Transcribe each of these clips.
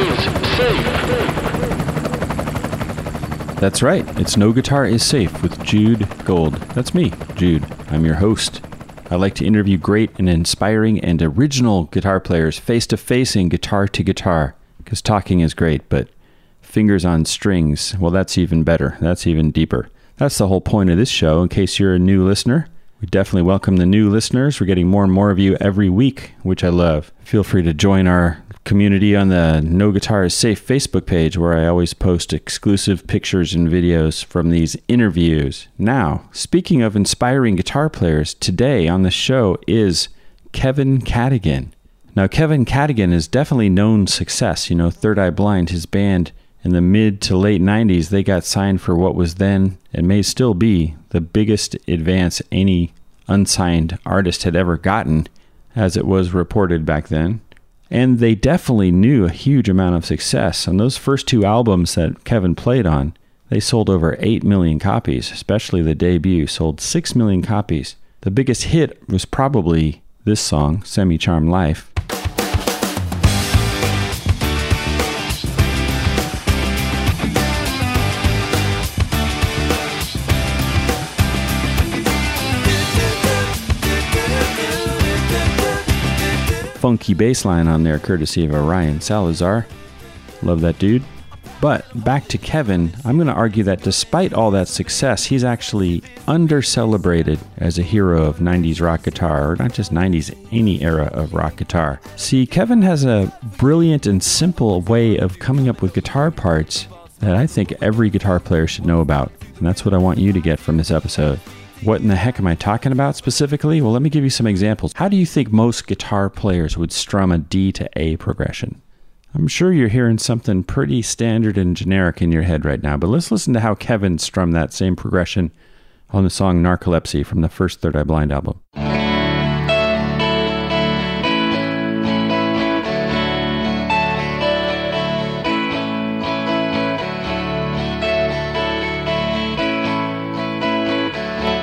is safe. That's right. It's No Guitar is Safe with Jude Gold. That's me, Jude. I'm your host. I like to interview great and inspiring and original guitar players face to face in guitar to guitar. Because talking is great, but fingers on strings, well, that's even better. That's even deeper. That's the whole point of this show, in case you're a new listener. We definitely welcome the new listeners. We're getting more and more of you every week, which I love. Feel free to join our community on the No Guitar is Safe Facebook page, where I always post exclusive pictures and videos from these interviews. Now, speaking of inspiring guitar players, today on the show is Kevin Cadogan. Now, Kevin Cadogan is definitely known success. You know, Third Eye Blind, his band in the mid to late 90s, they got signed for what was then and may still be the biggest advance any unsigned artist had ever gotten, as it was reported back then. And they definitely knew a huge amount of success. On those first two albums that Kevin played on, they sold over 8 million copies, especially the debut, sold 6 million copies. The biggest hit was probably this song, Semi-Charmed Life. Funky bass line on there, courtesy of Arion Salazar. Love that dude. But back to Kevin, I'm going to argue that despite all that success, he's actually under celebrated as a hero of 90s rock guitar, or not just 90s, any era of rock guitar. See, Kevin has a brilliant and simple way of coming up with guitar parts that I think every guitar player should know about. And that's what I want you to get from this episode. What in the heck am I talking about specifically? Well, let me give you some examples. How do you think most guitar players would strum a D to A progression? I'm sure you're hearing something pretty standard and generic in your head right now, but let's listen to how Kevin strummed that same progression on the song Narcolepsy from the first Third Eye Blind album.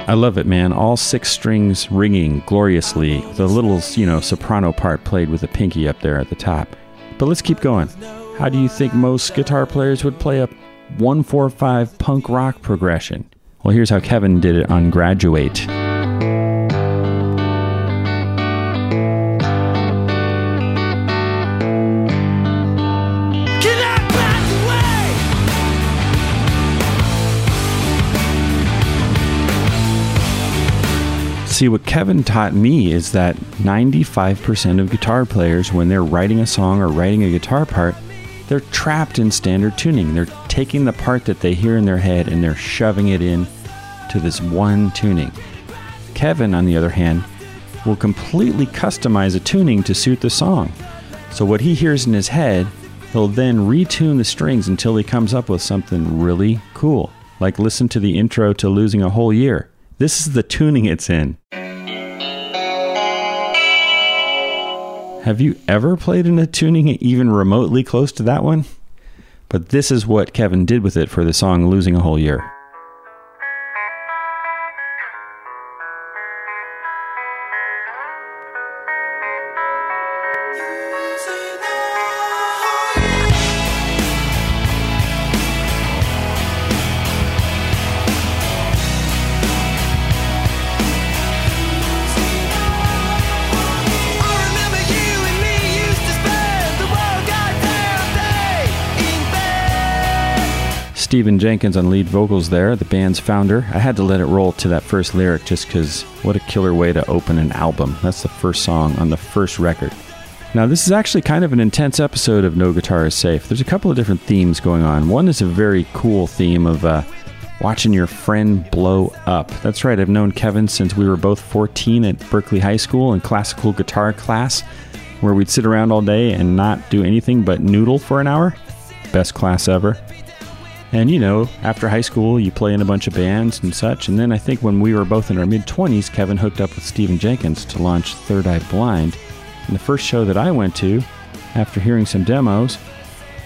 I love it, man. All six strings ringing gloriously. The little, you know, soprano part played with the pinky up there at the top. But let's keep going. How do you think most guitar players would play a 145 punk rock progression? Well, here's how Kevin did it on Graduate. See, what Kevin taught me is that 95% of guitar players, when they're writing a song or writing a guitar part, they're trapped in standard tuning. They're taking the part that they hear in their head and they're shoving it in to this one tuning. Kevin, on the other hand, will completely customize a tuning to suit the song. So, what he hears in his head, he'll then retune the strings until he comes up with something really cool. Like listen to the intro to Losing a Whole Year. This is the tuning it's in. Have you ever played in a tuning even remotely close to that one? But this is what Kevin did with it for the song Losing a Whole Year. Stephan Jenkins on lead vocals there, the band's founder. I had to let it roll to that first lyric just because what a killer way to open an album. That's the first song on the first record. Now, this is actually kind of an intense episode of No Guitar is Safe. There's a couple of different themes going on. One is a very cool theme of uh, watching your friend blow up. That's right, I've known Kevin since we were both 14 at Berkeley High School in classical guitar class, where we'd sit around all day and not do anything but noodle for an hour. Best class ever. And you know, after high school, you play in a bunch of bands and such. And then I think when we were both in our mid 20s, Kevin hooked up with Stephan Jenkins to launch Third Eye Blind. And the first show that I went to, after hearing some demos,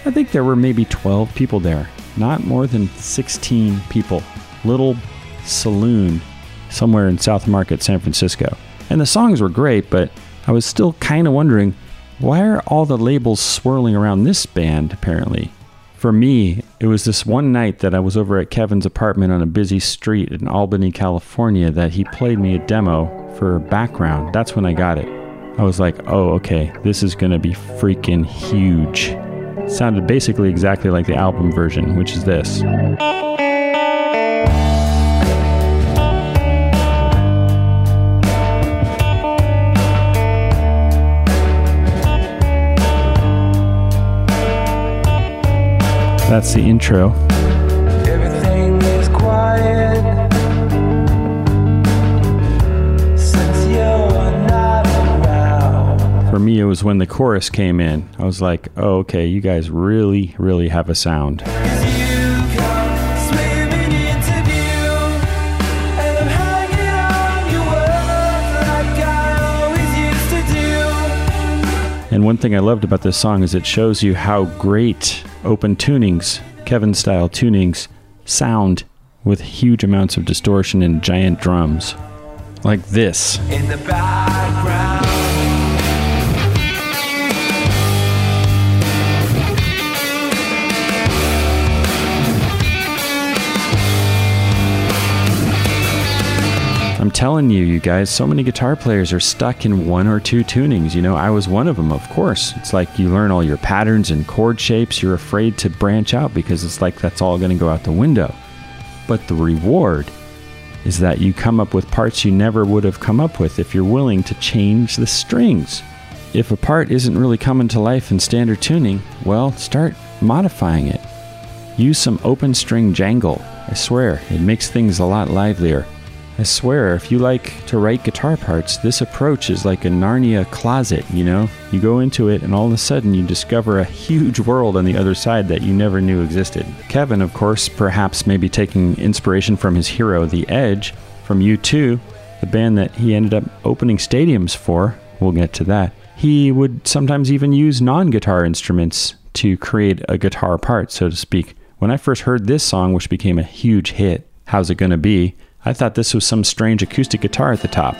I think there were maybe 12 people there, not more than 16 people. Little saloon somewhere in South Market, San Francisco. And the songs were great, but I was still kind of wondering why are all the labels swirling around this band, apparently? For me, it was this one night that I was over at Kevin's apartment on a busy street in Albany, California, that he played me a demo for background. That's when I got it. I was like, oh, okay, this is gonna be freaking huge. It sounded basically exactly like the album version, which is this. That's the intro. Everything is quiet since you're not. For me, it was when the chorus came in. I was like, oh, okay, you guys really, really have a sound. 'Cause you come swimming into view, and I'm hanging on your words like I always used to do. And one thing I loved about this song is it shows you how great open tunings, Kevin style tunings, sound with huge amounts of distortion and giant drums. Like this. In the background. I'm telling you, you guys, so many guitar players are stuck in one or two tunings. You know, I was one of them, of course. It's like you learn all your patterns and chord shapes. You're afraid to branch out because it's like that's all going to go out the window. But the reward is that you come up with parts you never would have come up with if you're willing to change the strings. If a part isn't really coming to life in standard tuning, well, start modifying it. Use some open string jangle. I swear, it makes things a lot livelier. I swear, if you like to write guitar parts, this approach is like a Narnia closet, you know? You go into it, and all of a sudden you discover a huge world on the other side that you never knew existed. Kevin, of course, perhaps maybe taking inspiration from his hero, The Edge, from U2, the band that he ended up opening stadiums for. We'll get to that. He would sometimes even use non guitar instruments to create a guitar part, so to speak. When I first heard this song, which became a huge hit, How's It Gonna Be? I thought this was some strange acoustic guitar at the top.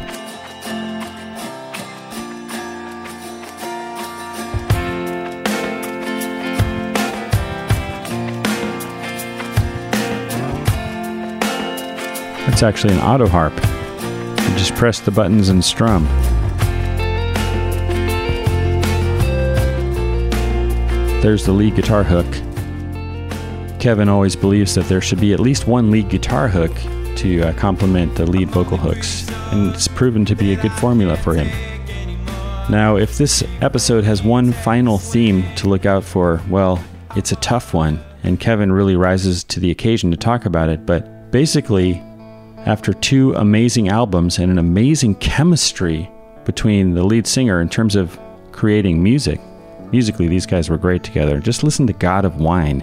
That's actually an auto harp. You just press the buttons and strum. There's the lead guitar hook. Kevin always believes that there should be at least one lead guitar hook to uh, complement the lead vocal hooks, and it's proven to be a good formula for him. Now, if this episode has one final theme to look out for, well, it's a tough one, and Kevin really rises to the occasion to talk about it. But basically, after two amazing albums and an amazing chemistry between the lead singer in terms of creating music, musically, these guys were great together. Just listen to God of Wine.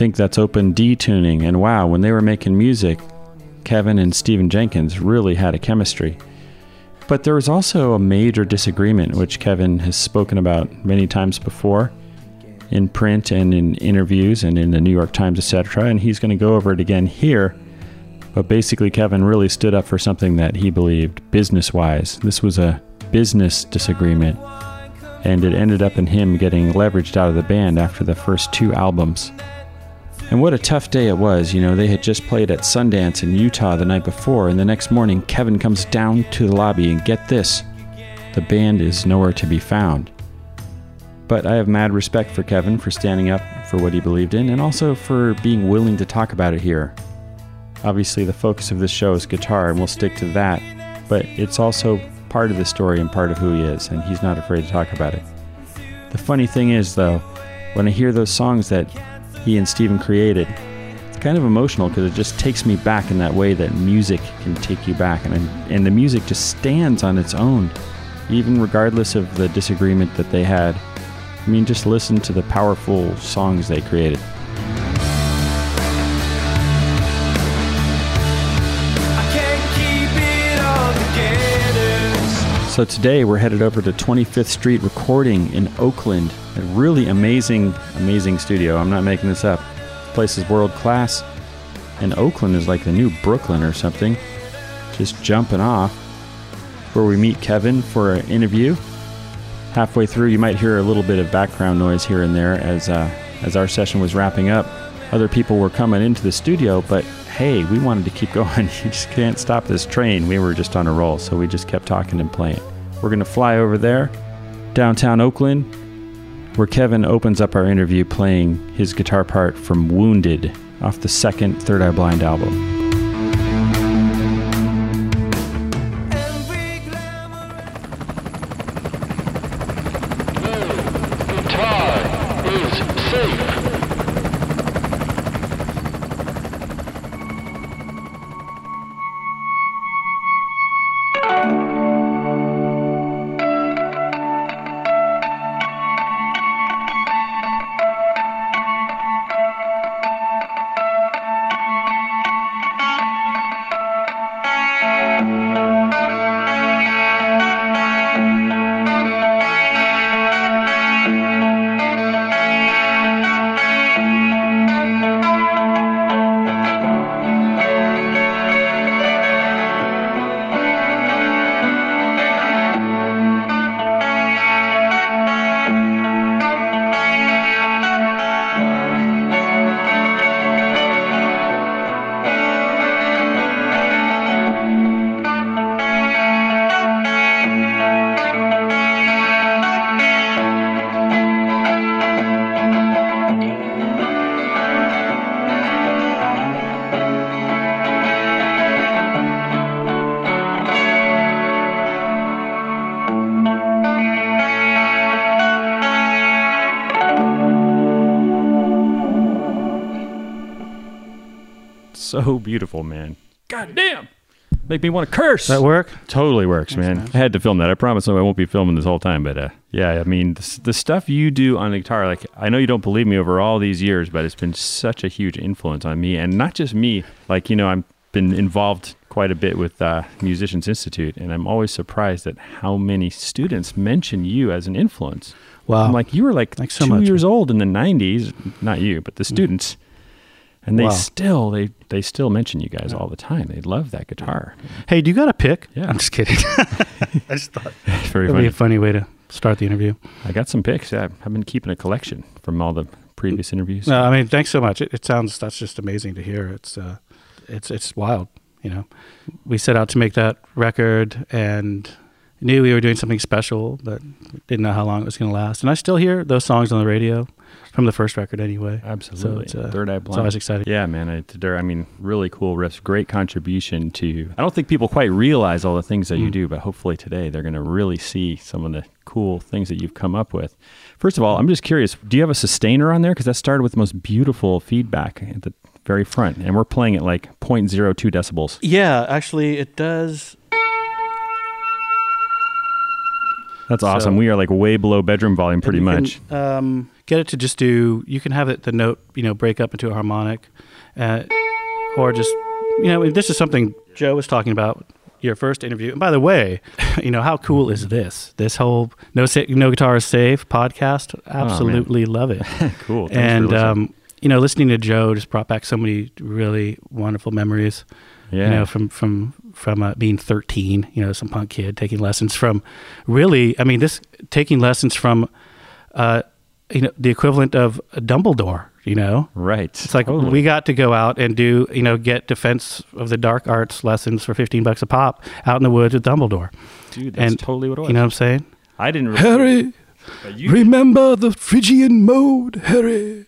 Think that's open D tuning, and wow, when they were making music, Kevin and Stephan Jenkins really had a chemistry. But there was also a major disagreement, which Kevin has spoken about many times before in print and in interviews and in the New York Times, etc. And he's going to go over it again here. But basically, Kevin really stood up for something that he believed business wise. This was a business disagreement, and it ended up in him getting leveraged out of the band after the first two albums. And what a tough day it was. You know, they had just played at Sundance in Utah the night before, and the next morning, Kevin comes down to the lobby, and get this the band is nowhere to be found. But I have mad respect for Kevin for standing up for what he believed in and also for being willing to talk about it here. Obviously, the focus of this show is guitar, and we'll stick to that, but it's also part of the story and part of who he is, and he's not afraid to talk about it. The funny thing is, though, when I hear those songs that he and Stephan created, it's kind of emotional because it just takes me back in that way that music can take you back, and, and the music just stands on its own, even regardless of the disagreement that they had I mean, just listen to the powerful songs they created. So today we're headed over to 25th Street Recording in Oakland. A really amazing, amazing studio. I'm not making this up. This place is world class. And Oakland is like the new Brooklyn or something. Just jumping off. Where we meet Kevin for an interview. Halfway through, you might hear a little bit of background noise here and there as uh, as our session was wrapping up. Other people were coming into the studio, but hey, we wanted to keep going. You just can't stop this train. We were just on a roll, so we just kept talking and playing. We're going to fly over there, downtown Oakland, where Kevin opens up our interview playing his guitar part from Wounded off the second Third Eye Blind album. So beautiful, man. God damn. Make me want to curse. That work? Totally works, man. I had to film that. I promise I won't be filming this whole time, but uh, yeah, I mean, the, the stuff you do on the guitar, like I know you don't believe me over all these years, but it's been such a huge influence on me, and not just me. Like you know, I've been involved quite a bit with uh, Musicians Institute, and I'm always surprised at how many students mention you as an influence. Wow. I'm like, you were like Thanks so two much. years old in the '90s, not you, but the students. And they Wow. still they they still mention you guys all the time. They love that guitar. Hey, do you got a pick? Yeah. I'm just kidding. I just thought that'd be a funny way to start the interview. I got some pics. Yeah, I've been keeping a collection from all the previous interviews. No, I mean, thanks so much. It, it sounds that's just amazing to hear. It's uh, it's it's wild. You know, we set out to make that record and knew we were doing something special, but didn't know how long it was going to last. And I still hear those songs on the radio from the first record anyway. Absolutely. So it's, uh, Third Eye Blind. It's Blind. always exciting. Yeah, man. I, they're, I mean, really cool riffs. Great contribution to. I don't think people quite realize all the things that you Mm. do, but hopefully today they're going to really see some of the cool things that you've come up with. First of all, I'm just curious. Do you have a sustainer on there? Because that started with the most beautiful feedback at the very front, and we're playing at like 0.02 decibels. Yeah, actually, it does. That's awesome. So- we are like way below bedroom volume, pretty much. Can, um, get it to just do. You can have it the note, you know, break up into a harmonic, uh, or just, you know, this is something Joe was talking about your first interview. And by the way, you know, how cool is this? This whole no Sa- no guitar is safe podcast. Absolutely love it. cool. Thanks and listening. um, you know, listening to Joe just brought back so many really wonderful memories yeah. you know, from from from uh, being 13, you know, some punk kid taking lessons from really, I mean, this taking lessons from, uh, you know, the equivalent of Dumbledore. You know, right. it's like Totally. we got to go out and do, you know, get Defense of the Dark Arts lessons for 15 bucks a pop out in the woods with Dumbledore. Dude, that's and, totally what it was. You know what I'm saying? I didn't really. Harry, but you remember the Phrygian mode, Harry.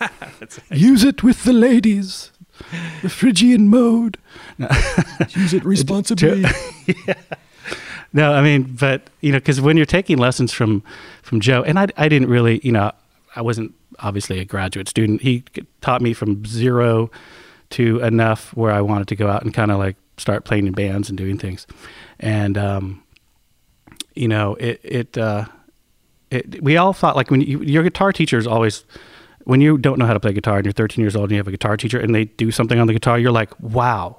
Use it with the ladies. The Phrygian mode. use it responsibly. No, I mean, but you know, because when you're taking lessons from from Joe, and I, I didn't really, you know, I wasn't obviously a graduate student. He taught me from zero to enough where I wanted to go out and kind of like start playing in bands and doing things, and um, you know, it it uh, it, we all thought like when you, your guitar teacher is always when you don't know how to play guitar and you're 13 years old and you have a guitar teacher and they do something on the guitar, you're like, wow,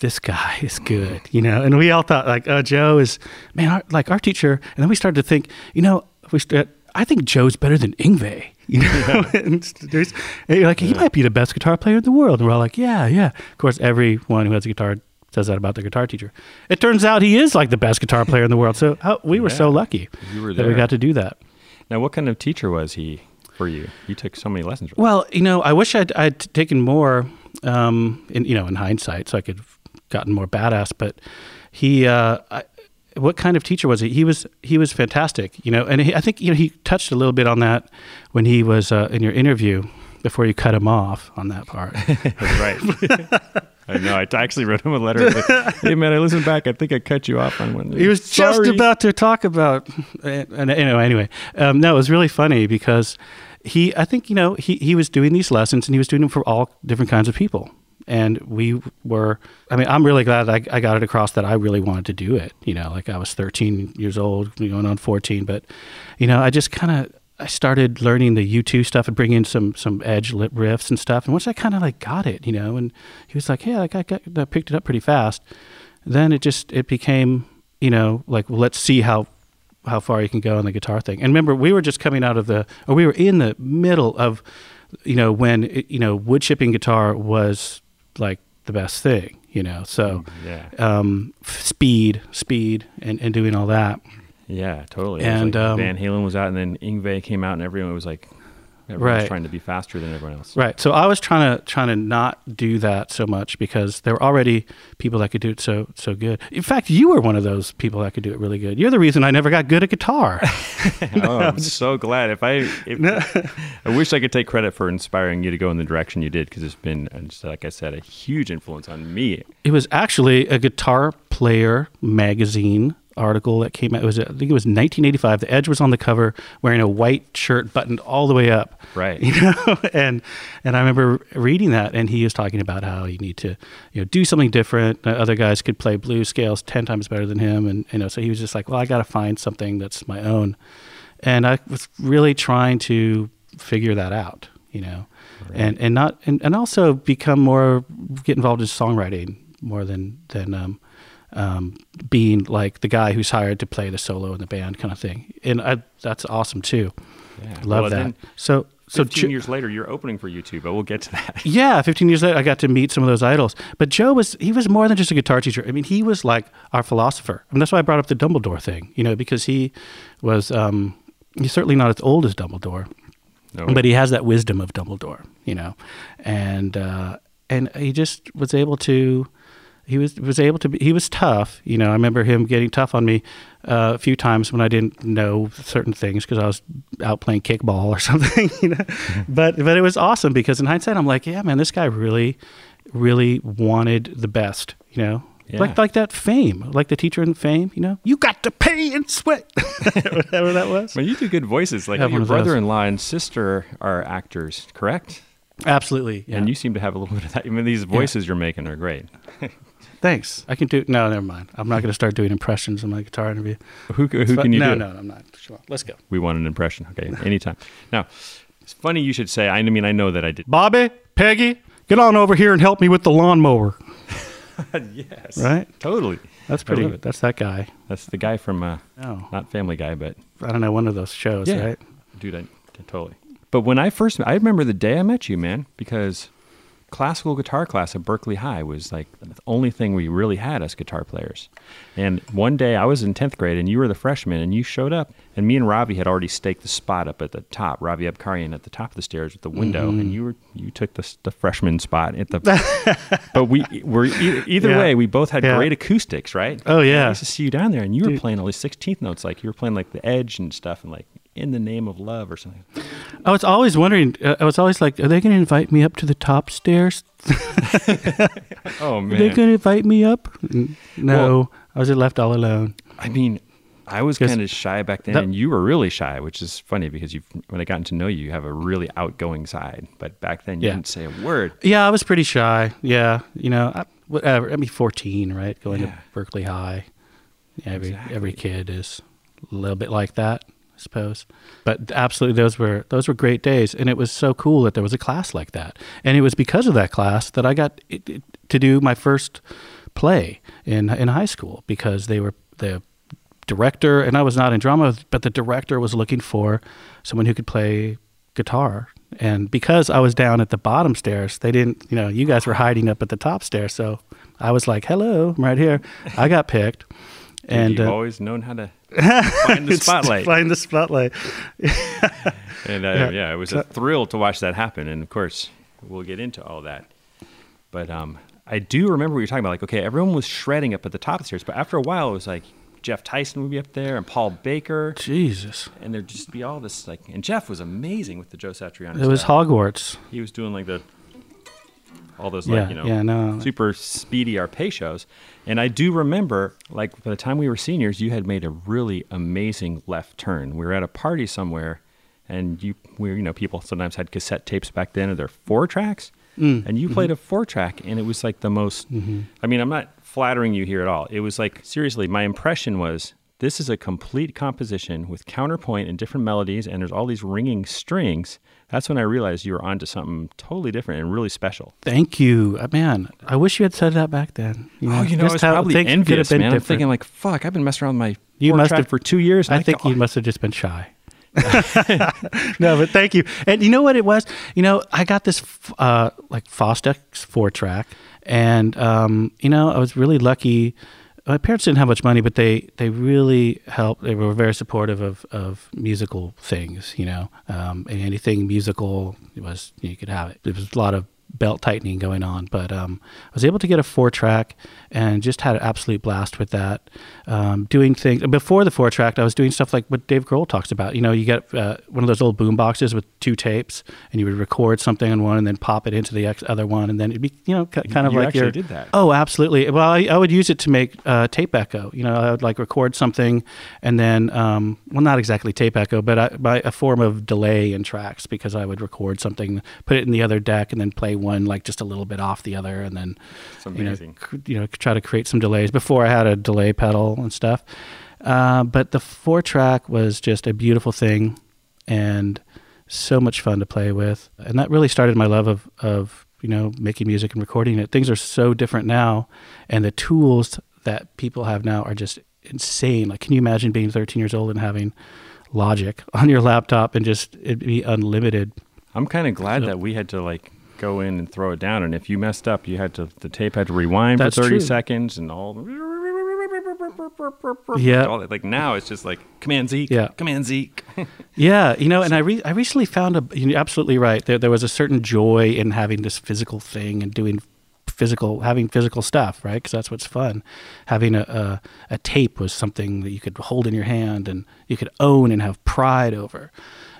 this guy is good, you know. And we all thought like, oh, Joe is man, our, like our teacher. And then we started to think, you know, we st- I think Joe's better than Yngwie. You know, and there's and you're like he might be the best guitar player in the world. And we're all like, yeah, yeah. Of course, everyone who has a guitar says that about their guitar teacher. It turns out he is like the best guitar player in the world. So how, we were so lucky were that we got to do that. Now, what kind of teacher was he for you? You took so many lessons. Well, you know, I wish I'd, I'd taken more, um, in you know, in hindsight, so I could gotten more badass. But he, uh, I, what kind of teacher was he? He was he was fantastic, you know. And he, I think you know he touched a little bit on that when he was uh, in your interview before you cut him off on that part. That's right. I know. I actually wrote him a letter. Like, hey, man, I listened back. I think I cut you off on one. he was just about to talk about and, and you know anyway um, no it was really funny because he i think you know he, he was doing these lessons and he was doing them for all different kinds of people and we were i mean i'm really glad I, I got it across that i really wanted to do it you know like i was 13 years old going on 14 but you know i just kind of I started learning the U2 stuff and bringing in some some edge lip riffs and stuff. And once I kind of like got it, you know, and he was like, "Yeah, like I, got, I picked it up pretty fast." Then it just it became, you know, like well, let's see how how far you can go on the guitar thing. And remember, we were just coming out of the, or we were in the middle of, you know, when it, you know wood chipping guitar was like the best thing, you know. So Yeah. um, f- speed, speed, and and doing all that. Yeah, totally. And, like um, Van Halen was out, and then Yngwie came out, and everyone was like, everyone was Right. trying to be faster than everyone else. Right. So I was trying to trying to not do that so much because there were already people that could do it so so good. In fact, you were one of those people that could do it really good. You're the reason I never got good at guitar. oh, I'm so glad. If I, if, I wish I could take credit for inspiring you to go in the direction you did, because it's been, just like I said, a huge influence on me. it was actually a guitar player magazine article that came out. It was I think it was 1985. The Edge was on the cover wearing a white shirt buttoned all the way up. Right. You know, and and I remember reading that, and he was talking about how you need to, you know, do something different. Uh, Other guys could play blues scales ten times better than him, and you know, so he was just like, well, I got to find something that's my own, and I was really trying to figure that out, you know, and and not and, and also become more get involved in songwriting more than than um, um, being like the guy who's hired to play the solo in the band kind of thing, and I, that's awesome too. Yeah. Love Well, that. So so 15 Jo- years later, you're opening for U2, but we'll get to that. yeah, 15 years later, I got to meet some of those idols. But Joe was, he was more than just a guitar teacher. I mean, he was like our philosopher. And that's why I brought up the Dumbledore thing, you know, because he was, um, he's certainly not as old as Dumbledore, No, but he has that wisdom of Dumbledore, you know, and, uh, and he just was able to, he was was able to be. He was tough, you know. I remember him getting tough on me uh, a few times when I didn't know certain things because I was out playing kickball or something, you know. but but it was awesome because in hindsight, I'm like, yeah, man, this guy really, really wanted the best, you know. Yeah. Like like that fame, like the teacher in Fame, you know. You got to pay and sweat, whatever that was. Well, you do good voices. Like your one of those. brother-in-law and sister are actors, correct? Absolutely, yeah. And you seem to have a little bit of that. I mean, these voices you're making are great. Thanks. I can do. No, never mind. I'm not going to start doing impressions in my guitar interview. Who, who can you no, do? No, no, I'm not. Sure. Let's go. We want an impression. Okay, anytime. Now, it's funny you should say. I mean, I know that I did. Bobby, Peggy, get on over here and help me with the lawnmower. yes. Right? Totally. That's pretty good. That's that guy. That's the guy from uh, Oh, not Family Guy, but I don't know, one of those shows, Yeah. right? dude, I, totally. But when I first, I remember the day I met you, man, because classical guitar class at Berkeley High was like the only thing we really had as guitar players. And one day I was in 10th grade and you were the freshman and you showed up and me and Ravi had already staked the spot up at the top, Ravi Abkarian at the top of the stairs with the window Mm-hmm. and you were, you took the, the freshman spot at the, but we were either, either Yeah. way, we both had Yeah. great acoustics, right? Oh, And yeah. I used to see you down there and you were playing all these 16th notes, like you were playing like the edge and stuff and like in the name of love or something. I was always wondering, uh, I was always like, are they going to invite me up to the top stairs? Oh Are man. they going to invite me up? No, I was left all alone. I mean, I was kind of shy back then, that- and you were really shy, which is funny because you, when I gotten to know you, you have a really outgoing side. But back then, you Yeah. didn't say a word. Yeah, I was pretty shy. Yeah, you know, I, whatever. I mean, 14, right? Going Yeah. to Berkeley High. Yeah, every Exactly. every kid is a little bit like that. I suppose. But absolutely, those were those were great days, and it was so cool that there was a class like that. And it was because of that class that I got to do my first play in in high school because they were the director, and I was not in drama, but the director was looking for someone who could play guitar. And because I was down at the bottom stairs, they didn't, you know, you guys were hiding up at the top stairs. So I was like, hello, I'm right here. I got picked. And you've uh, always known how to find the spotlight. Find the spotlight. And uh, Yeah. yeah. it was a thrill to watch that happen. And of course, we'll get into all that. But um, I do remember what you're talking about. Like, okay, everyone was shredding up at the top of the stairs, but after a while, it was like Jeff Tyson would be up there and Paul Baker, Jesus. and there'd just be all this like. And Jeff was amazing with the Joe Satriani. It was. Hogwarts. He was doing like the all those Yeah, like you know yeah, no. super speedy arpeggios. And I do remember like by the time we were seniors, you had made a really amazing left turn. We were at a party somewhere, and you we you know people sometimes had cassette tapes back then, and they're four tracks, Mm, and you mm-hmm. played a four track, and it was like the most. I mean, I'm not flattering you here at all. It was like seriously, my impression was. This is a complete composition with counterpoint and different melodies, and there's all these ringing strings. That's when I realized you were onto something totally different and really special. Thank you, Uh, man. I wish you had said that back then. You Oh, you know, I just was probably things could have envious, been man. I'm thinking like, fuck, I've been messing around with my You must have- for two years. and I think oh, you must have just been shy. no, but thank you. And you know what it was? You know, I got this uh, like Fostex four track, and um, you know, I was really lucky. My parents didn't have much money, but they they really helped. They were very supportive of of musical things. You know, um, and anything musical was you could have it. There was a lot of belt tightening going on, but um, I was able to get a four track and just had an absolute blast with that. Um, doing things before the four track, I was doing stuff like what Dave Grohl talks about. You know, you get uh, one of those old boom boxes with two tapes, and you would record something on one and then pop it into the ex- other one, and then it'd be you know ki- kind of like. You like actually your did that. Oh, absolutely. Well, I, I would use it to make uh, tape echo. You know, I would like record something and then, um, well, not exactly tape echo, but I, by a form of delay in tracks because I would record something, put it in the other deck, and then play one like just a little bit off the other, and then you know, amazing. you know, try to create some delays. Before I had a delay pedal and stuff, uh, but the four track was just a beautiful thing, and so much fun to play with, and that really started my love of of you know making music and recording it. Things are so different now, and the tools that people have now are just insane. Like, can you imagine being 13 years old and having Logic on your laptop and just it'd be unlimited? I'm kind of glad So- that we had to like go in and throw it down. And if you messed up, you had to the tape had to rewind That's for 30 true. seconds and all. Yeah. all that. Like now, it's just like Command Z. Yeah. Command Z. Yeah, you know, and I re- I recently found a you're absolutely right. There there was a certain joy in having this physical thing and doing physical having physical stuff, right? Because that's what's fun. Having a, a a tape was something that you could hold in your hand and you could own and have pride over.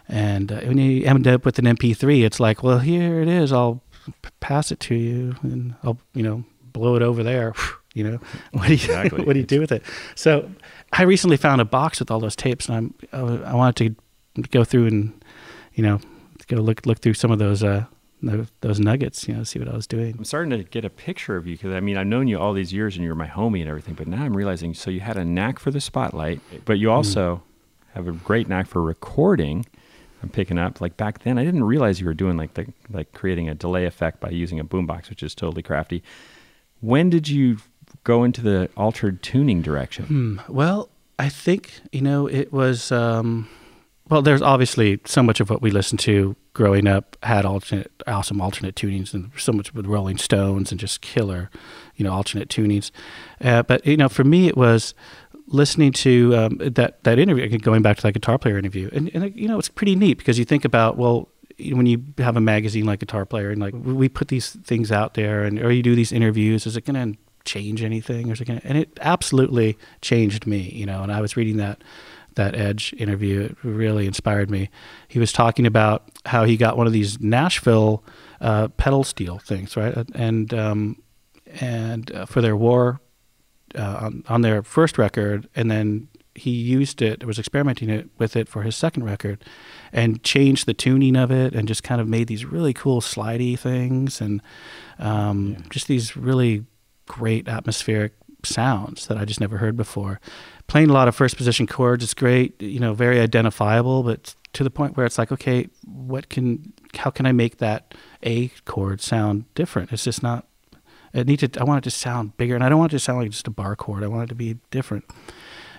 And uh, when you end up with an MP3, it's like, well, here it is. I'll p- pass it to you, and I'll you know blow it over there. You know, what do you Exactly. what do you do with it? So, I recently found a box with all those tapes, and I'm I I wanted to go through and you know go look look through some of those uh those nuggets. You know, see what I was doing. I'm starting to get a picture of you because I mean I've known you all these years and you're my homie and everything, but now I'm realizing so you had a knack for the spotlight, but you also have a great knack for recording. I'm picking up like back then I didn't realize you were doing like the like creating a delay effect by using a boombox, which is totally crafty. When did you go into the altered tuning direction? Hmm. Well, I think you know it was. Um, well, there's obviously so much of what we listened to growing up had alternate, awesome alternate tunings, and so much with Rolling Stones and just killer, you know, alternate tunings. Uh, but you know, for me, it was listening to um, that that interview. Going back to that guitar player interview, and, and you know, it's pretty neat because you think about well. When you have a magazine like Guitar Player, and like we put these things out there, and or you do these interviews, is it going to change anything or is it gonna, and it absolutely changed me you know and i was reading that that edge interview it really inspired me he was talking about how he got one of these nashville uh, pedal steel things right and um, and uh, for their war uh, on, on their first record and then he used it was experimenting it with it for his second record and changed the tuning of it and just kind of made these really cool slidey things and um, just these really great atmospheric sounds that I just never heard before. Playing a lot of first position chords is great, you know, very identifiable, but to the point where it's like, okay, what can, how can I make that A chord sound different? It's just not. It needs to. I want it to sound bigger, and I don't want it to sound like just a bar chord. I want it to be different.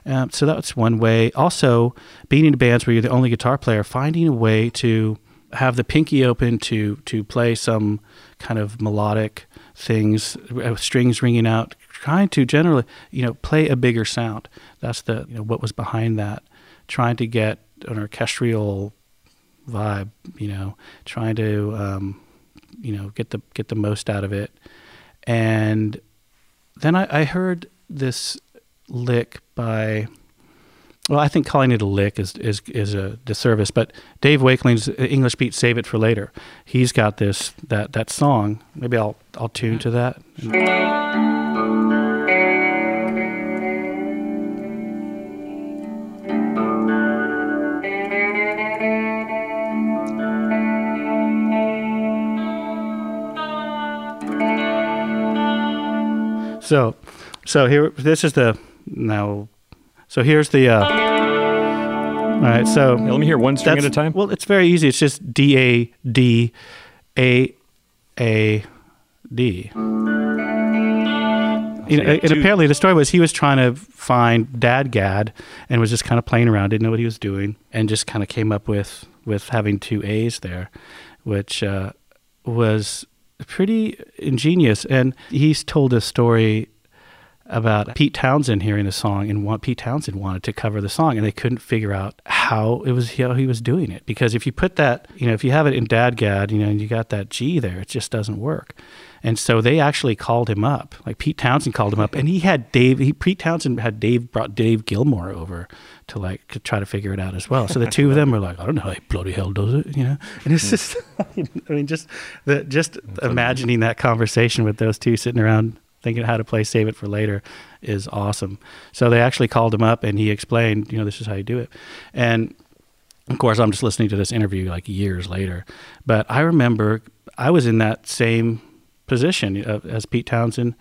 Um, so that's one way. Also, being in bands where you're the only guitar player, finding a way to have the pinky open to to play some kind of melodic things, uh, strings ringing out, trying to generally, you know, play a bigger sound. That's the you know what was behind that, trying to get an orchestral vibe, you know, trying to um, you know get the get the most out of it. And then I, I heard this lick by well, I think calling it a lick is is is a disservice. But Dave Wakeling's English beat "Save It for Later." He's got this that that song. Maybe I'll I'll tune to that. So, so here, this is the now. So here's the. Uh, all right, so Yeah, let me hear one string at a time. Well, it's very easy. It's just D A D A A D. You know, and apparently the story was he was trying to find DADGAD and was just kind of playing around, didn't know what he was doing, and just kind of came up with with having two A's there, which uh, was pretty ingenious. And he's told a story about Pete Townshend hearing the song and want Pete Townshend wanted to cover the song and they couldn't figure out how it was how he was doing it because if you put that you know if you have it in DADGAD you know and you got that G there it just doesn't work and so they actually called him up like Pete Townshend called him up and he had Dave he, Pete Townshend had Dave brought Dave Gilmour over to like to try to figure it out as well. So the two of them were like I don't know how he bloody hell does it you know? And it's hmm. just I mean just the just imagining that conversation with those two sitting around thinking how to play save it for later is awesome. So they actually called him up and he explained you know this is how you do it. And of course i'm just listening to this interview like years later. But i remember i was in that same position uh, as pete townshend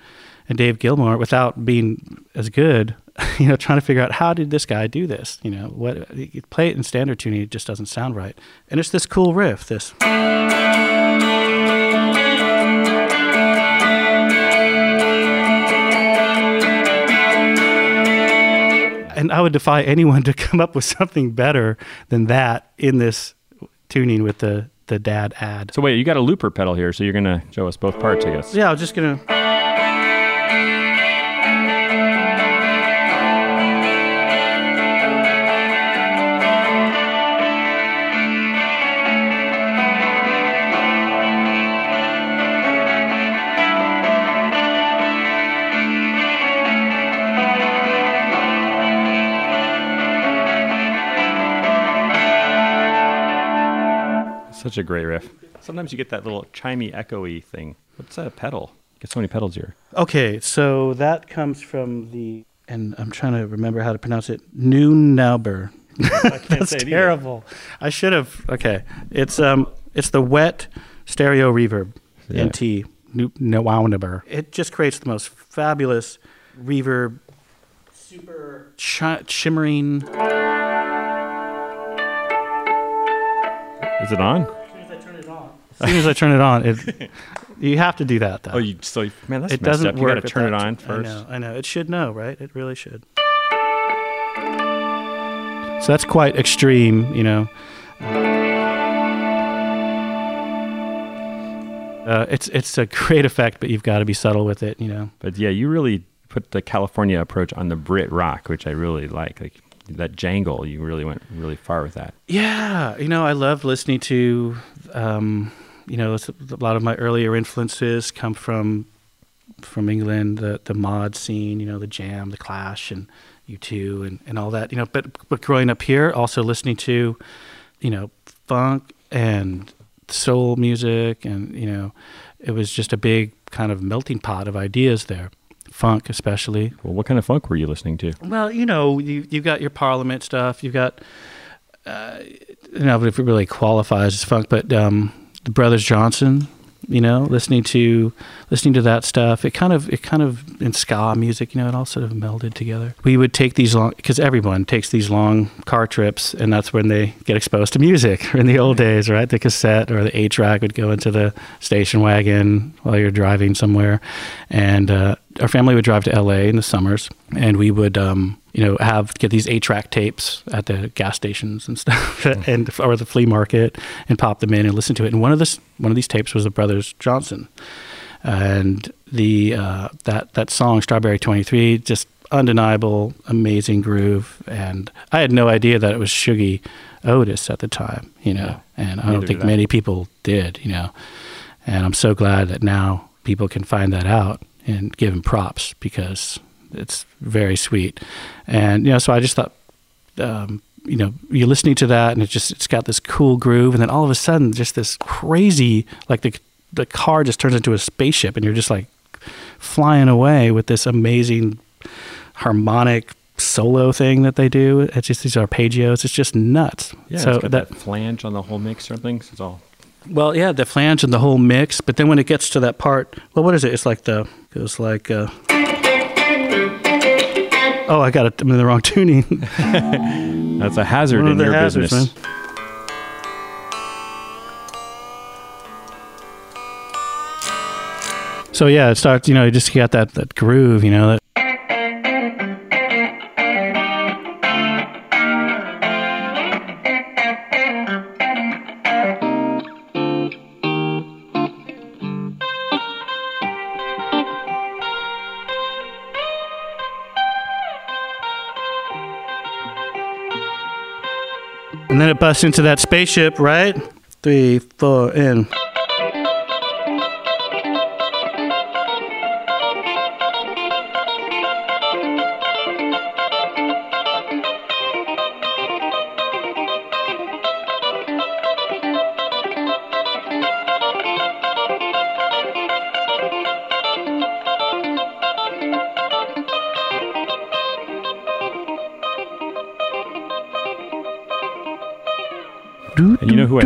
and dave gilmour without being as good you know trying to figure out how did this guy do this? You know what you play it in standard tuning it just doesn't sound right. And it's this cool riff this. And I would defy anyone to come up with something better than that in this tuning with the the dad ad. So wait, you got a looper pedal here, so you're gonna show us both parts, I guess. yeah, I'm just gonna. Such a great riff. Sometimes you get that little chimey, echoey thing. What's that pedal? You Get so many pedals here. Okay, so that comes from the, and I'm trying to remember how to pronounce it. Neunaber. That's terrible. I should have. Okay, it's um, it's the wet stereo reverb. Yeah. NT Neunaber. It just creates the most fabulous reverb, super chi- shimmering. Is it on? As soon as I turn it on, as soon as I turn it on, it, you have to do that though. Oh, you so man, that's it messed doesn't up. You work. gotta turn it on first. I know, I know. It should know, right? It really should. So that's quite extreme, you know. Uh, it's it's a great effect, but you've got to be subtle with it, you know. But yeah, you really put the California approach on the Brit rock, which I really like. Like that jangle, you really went really far with that. Yeah, you know, I love listening to, um, you know, a lot of my earlier influences come from from England, the the mod scene, you know, the Jam, the Clash, and U2, and and all that, you know. But but growing up here, also listening to, you know, funk and soul music, and you know, it was just a big kind of melting pot of ideas there, funk especially. Well, what kind of funk were you listening to? Well, you know, you you've got your Parliament stuff. You've got, uh, you know, if it really qualifies as funk, but um, the Brothers Johnson, you know, listening to listening to that stuff. It kind of it kind of in ska music, you know, it all sort of melded together. We would take these long because everyone takes these long car trips, and that's when they get exposed to music. In the old days, right, the cassette or the eight track would go into the station wagon while you're driving somewhere, and uh, our family would drive to L.A. in the summers, and we would. Um, you know, have get these eight-track tapes at the gas stations and stuff, and or the flea market, and pop them in and listen to it. And one of this, one of these tapes was the Brothers Johnson, and the uh, that that song "Strawberry 23" just undeniable, amazing groove. And I had no idea that it was Shuggie Otis at the time, you know, and I don't think many people did, you know. And I'm so glad that now people can find that out and give him props because it's very sweet. And you know, so I just thought, um, you know, you're listening to that and it just it's got this cool groove, and then all of a sudden, just this crazy, like the the car just turns into a spaceship, and you're just like flying away with this amazing harmonic solo thing that they do. It's just these arpeggios. It's just nuts. Yeah, so it's got that that, flange on the whole mix or things. It's all well, yeah, the flange and the whole mix. But then when it gets to that part, well, what is it? It's like the goes like. Uh, oh, I got it. I'm in the wrong tuning. that's a hazard One of in your hazards, business. man. So yeah, it starts. You know, you just got that that groove. You know that. Then it busts into that spaceship, right? Three, four, and.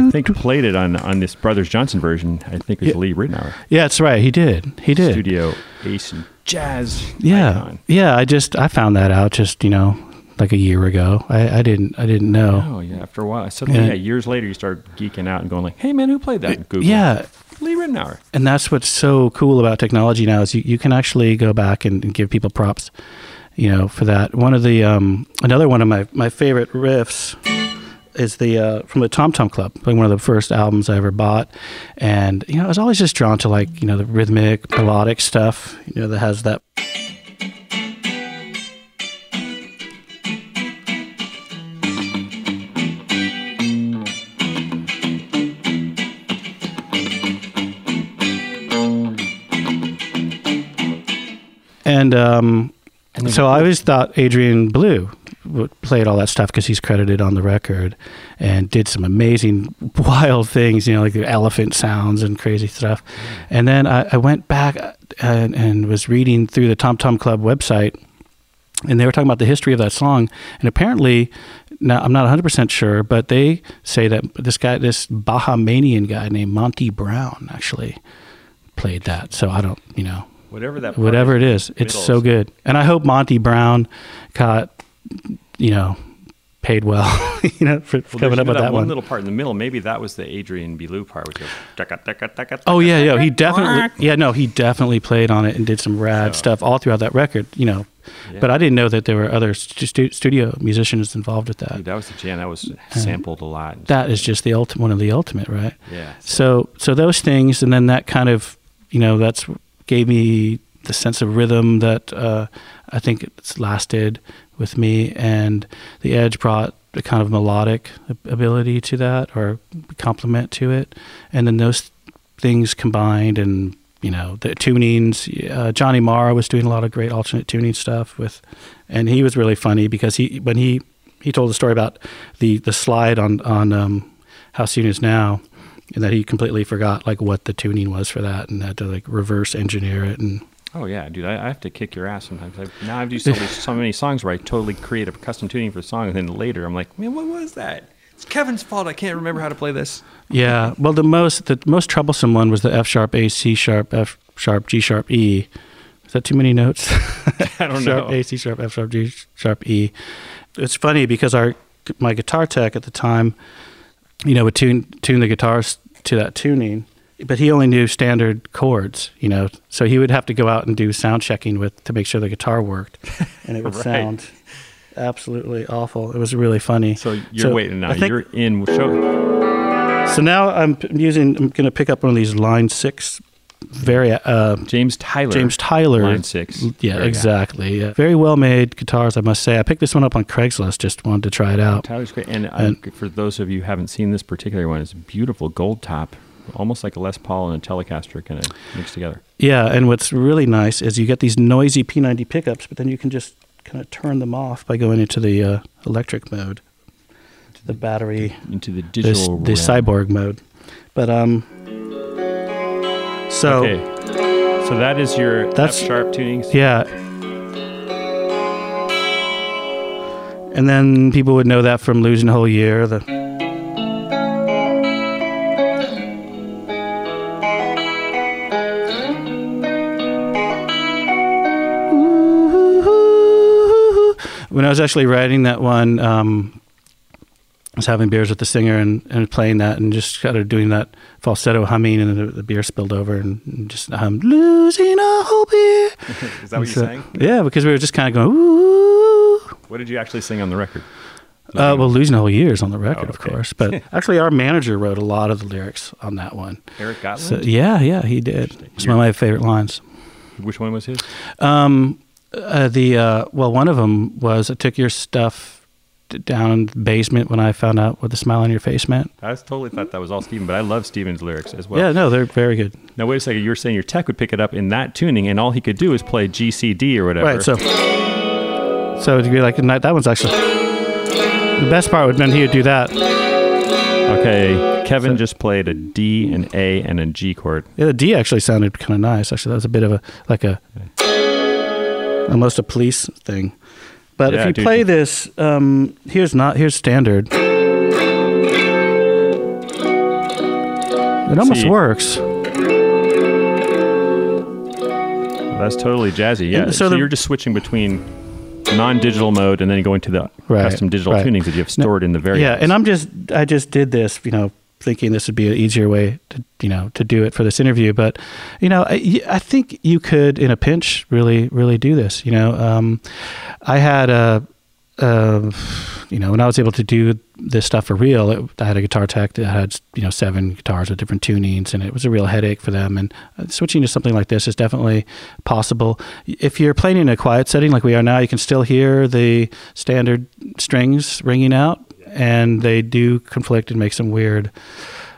I think played it on on this Brothers Johnson version? I think it was Yeah. Lee Ritenour, Yeah, that's right. He did. He did. studio ace and jazz. Yeah, icon. yeah. I just I found that out just you know like a year ago. I, I didn't I didn't know. Oh yeah. After a while, suddenly Yeah. yeah. years later, you start geeking out and going like, "Hey man, who played that?" Google. Yeah, Lee Ritenour. and that's what's so cool about technology now is you, you can actually go back and, and give people props, you know, for that. One of the um, another one of my my favorite riffs is the uh, from the Tom Tom Club, like one of the first albums I ever bought, and you know I was always just drawn to like you know the rhythmic melodic stuff, you know that has that. And um, so I always thought Adrian Belew played all that stuff because he's credited on the record and did some amazing wild things, you know, like the elephant sounds and crazy stuff. Mm. And then I, I went back uh, and, and was reading through the Tom Tom Club website and they were talking about the history of that song. And apparently, now I'm not 100% sure, but they say that this guy, this Bahamanian guy named Monty Brown actually played that. So I don't, you know, Whatever that. whatever it is, it's so good. And I hope Monty Brown got, you know, paid well, you know, for Well, coming up with that, that one one. little part in the middle. Maybe that was the Adrian Belew part, which goes. "Taka, taka, taka, Oh yeah, yeah. He definitely, yeah, no, he definitely played on it and did some rad So- stuff all throughout that record. You know, Yeah. but I didn't know that there were other stu- studio musicians involved with that. Dude, that was the jam. That was sampled a lot. That is just the ultimate, one of the ultimate, right? yeah. So, so those things, and then that kind of, you know, that's gave me the sense of rhythm that uh, I think it's lasted with me, and the Edge brought a kind of melodic ability to that or complement to it, and then those things combined, and you know, the tunings. Uh, Johnny Marr was doing a lot of great alternate tuning stuff with, and he was really funny because he when he he told the story about the the slide on on um, how soon is now and that he completely forgot like what the tuning was for that and had to like reverse engineer it and Oh yeah, dude. I, I have to kick your ass sometimes. I, now I've used so, many, so many songs where I totally create a custom tuning for a song, and then later I'm like, man, what was that? It's Kevin's fault. I can't remember how to play this. Yeah. Well, the most the most troublesome one was the F sharp, A, C sharp, F sharp, G sharp, E. Is that too many notes? I don't know. sharp, know. A, C sharp, F sharp, G sharp, E. It's funny because our my guitar tech at the time, you know, would tune tune the guitars to that tuning, but he only knew standard chords, you know, so he would have to go out and do sound checking with to make sure the guitar worked, and it would Right. sound absolutely awful. It was really funny. So you're waiting now. I think- you're in. Show so now I'm using. I'm going to pick up one of these line six, very uh, James Tyler. James Tyler Line six. Yeah, Very exactly. Yeah. Very well made guitars, I must say. I picked this one up on Craigslist. Just wanted to try it out. Tyler's great. And, And- um, for those of you who haven't seen this particular one, it's a beautiful gold top, almost like a Les Paul and a Telecaster kind of mixed together. Yeah, and what's really nice is you get these noisy P90 pickups, but then you can just kind of turn them off by going into the uh, electric mode, the battery, Into the the, digital. the realm. cyborg mode. But um, so Okay. So that is your That's- F sharp tunings. yeah. And then people would know that from losing a whole year. The when I was actually writing that one, um, I was having beers with the singer and, and playing that and just kind of doing that falsetto humming, and the, the beer spilled over and, and just hummed losing a whole beer. Is that what you So- sang? Yeah, because we were just kind of going ooh. What did you actually sing on the record? Uh, well, losing a whole year is on the record, Oh, of course. But actually, our manager wrote a lot of the lyrics on that one. Eric Gottlieb? So, yeah, yeah, he did. It's one of my favorite lines. Which one was his? Um, uh, the uh, well, one of them was I took your stuff down in the basement when I found out what the smile on your face meant. I was totally thought that was all Stephan, but I love Stephan's lyrics as well. yeah, no, they're very good. Now wait a second. You were saying your tech would pick it up in that tuning, and all he could do is play G, C, D, or whatever. Right. So, so it'd be like and that. One's actually the best part would been he would do that. okay, Kevin So- just played a D, an A, and a G chord. Yeah, the D actually sounded kind of nice. Actually, that was a bit of a like a almost a police thing. But Yeah, if you dude. play this, um, here's not here's standard. It almost See. works. That's totally jazzy. Yeah. And So, so the- you're just switching between non-digital mode and then going to the Right, custom digital right. tunings that you have stored in the variables. Yeah, and I'm just I just did this, you know, thinking this would be an easier way to you know to do it for this interview. But you know, I, I think you could in a pinch really really do this. You know, um, I had a. You know, when I was able to do this stuff for real, it, I had a guitar tech that had you know seven guitars with different tunings, and it was a real headache for them. And uh, switching to something like this is definitely possible. If you're playing in a quiet setting like we are now, you can still hear the standard strings ringing out, and they do conflict and make some weird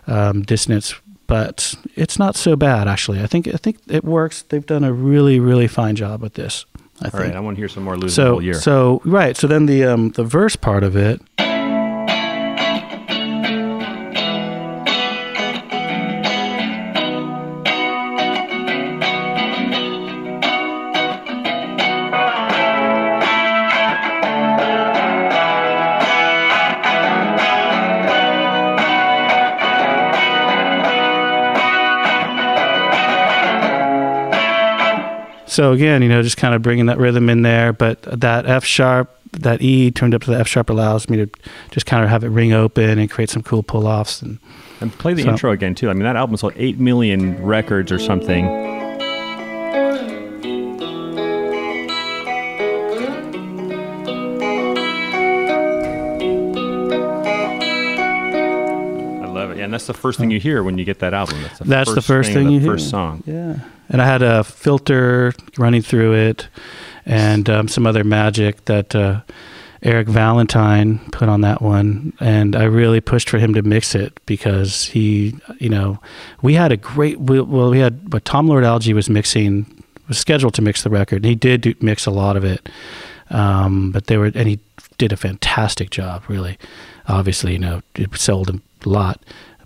um, dissonance. But it's not so bad, actually. I think I think it works. They've done a really really fine job with this. I All think. right, I want to hear some more losing So year. so right. So then the um, the verse part of it. So again, you know, just kind of bringing that rhythm in there, but that F sharp, that E turned up to the F sharp allows me to just kind of have it ring open and create some cool pull offs. And and play the so- intro again too. I mean, that album sold eight million records or something. And that's the first thing you hear when you get that album. That's the that's first the first thing, the you hear. first song. Yeah, and I had a filter running through it, and um, some other magic that uh, Eric Valentine put on that one, and I really pushed for him to mix it because he, you know, we had a great. we- Well, we had, but Tom Lord Alge was mixing, was scheduled to mix the record, and he did do, mix a lot of it, um, but they were, and he did a fantastic job, really. Obviously, you know, it sold a lot,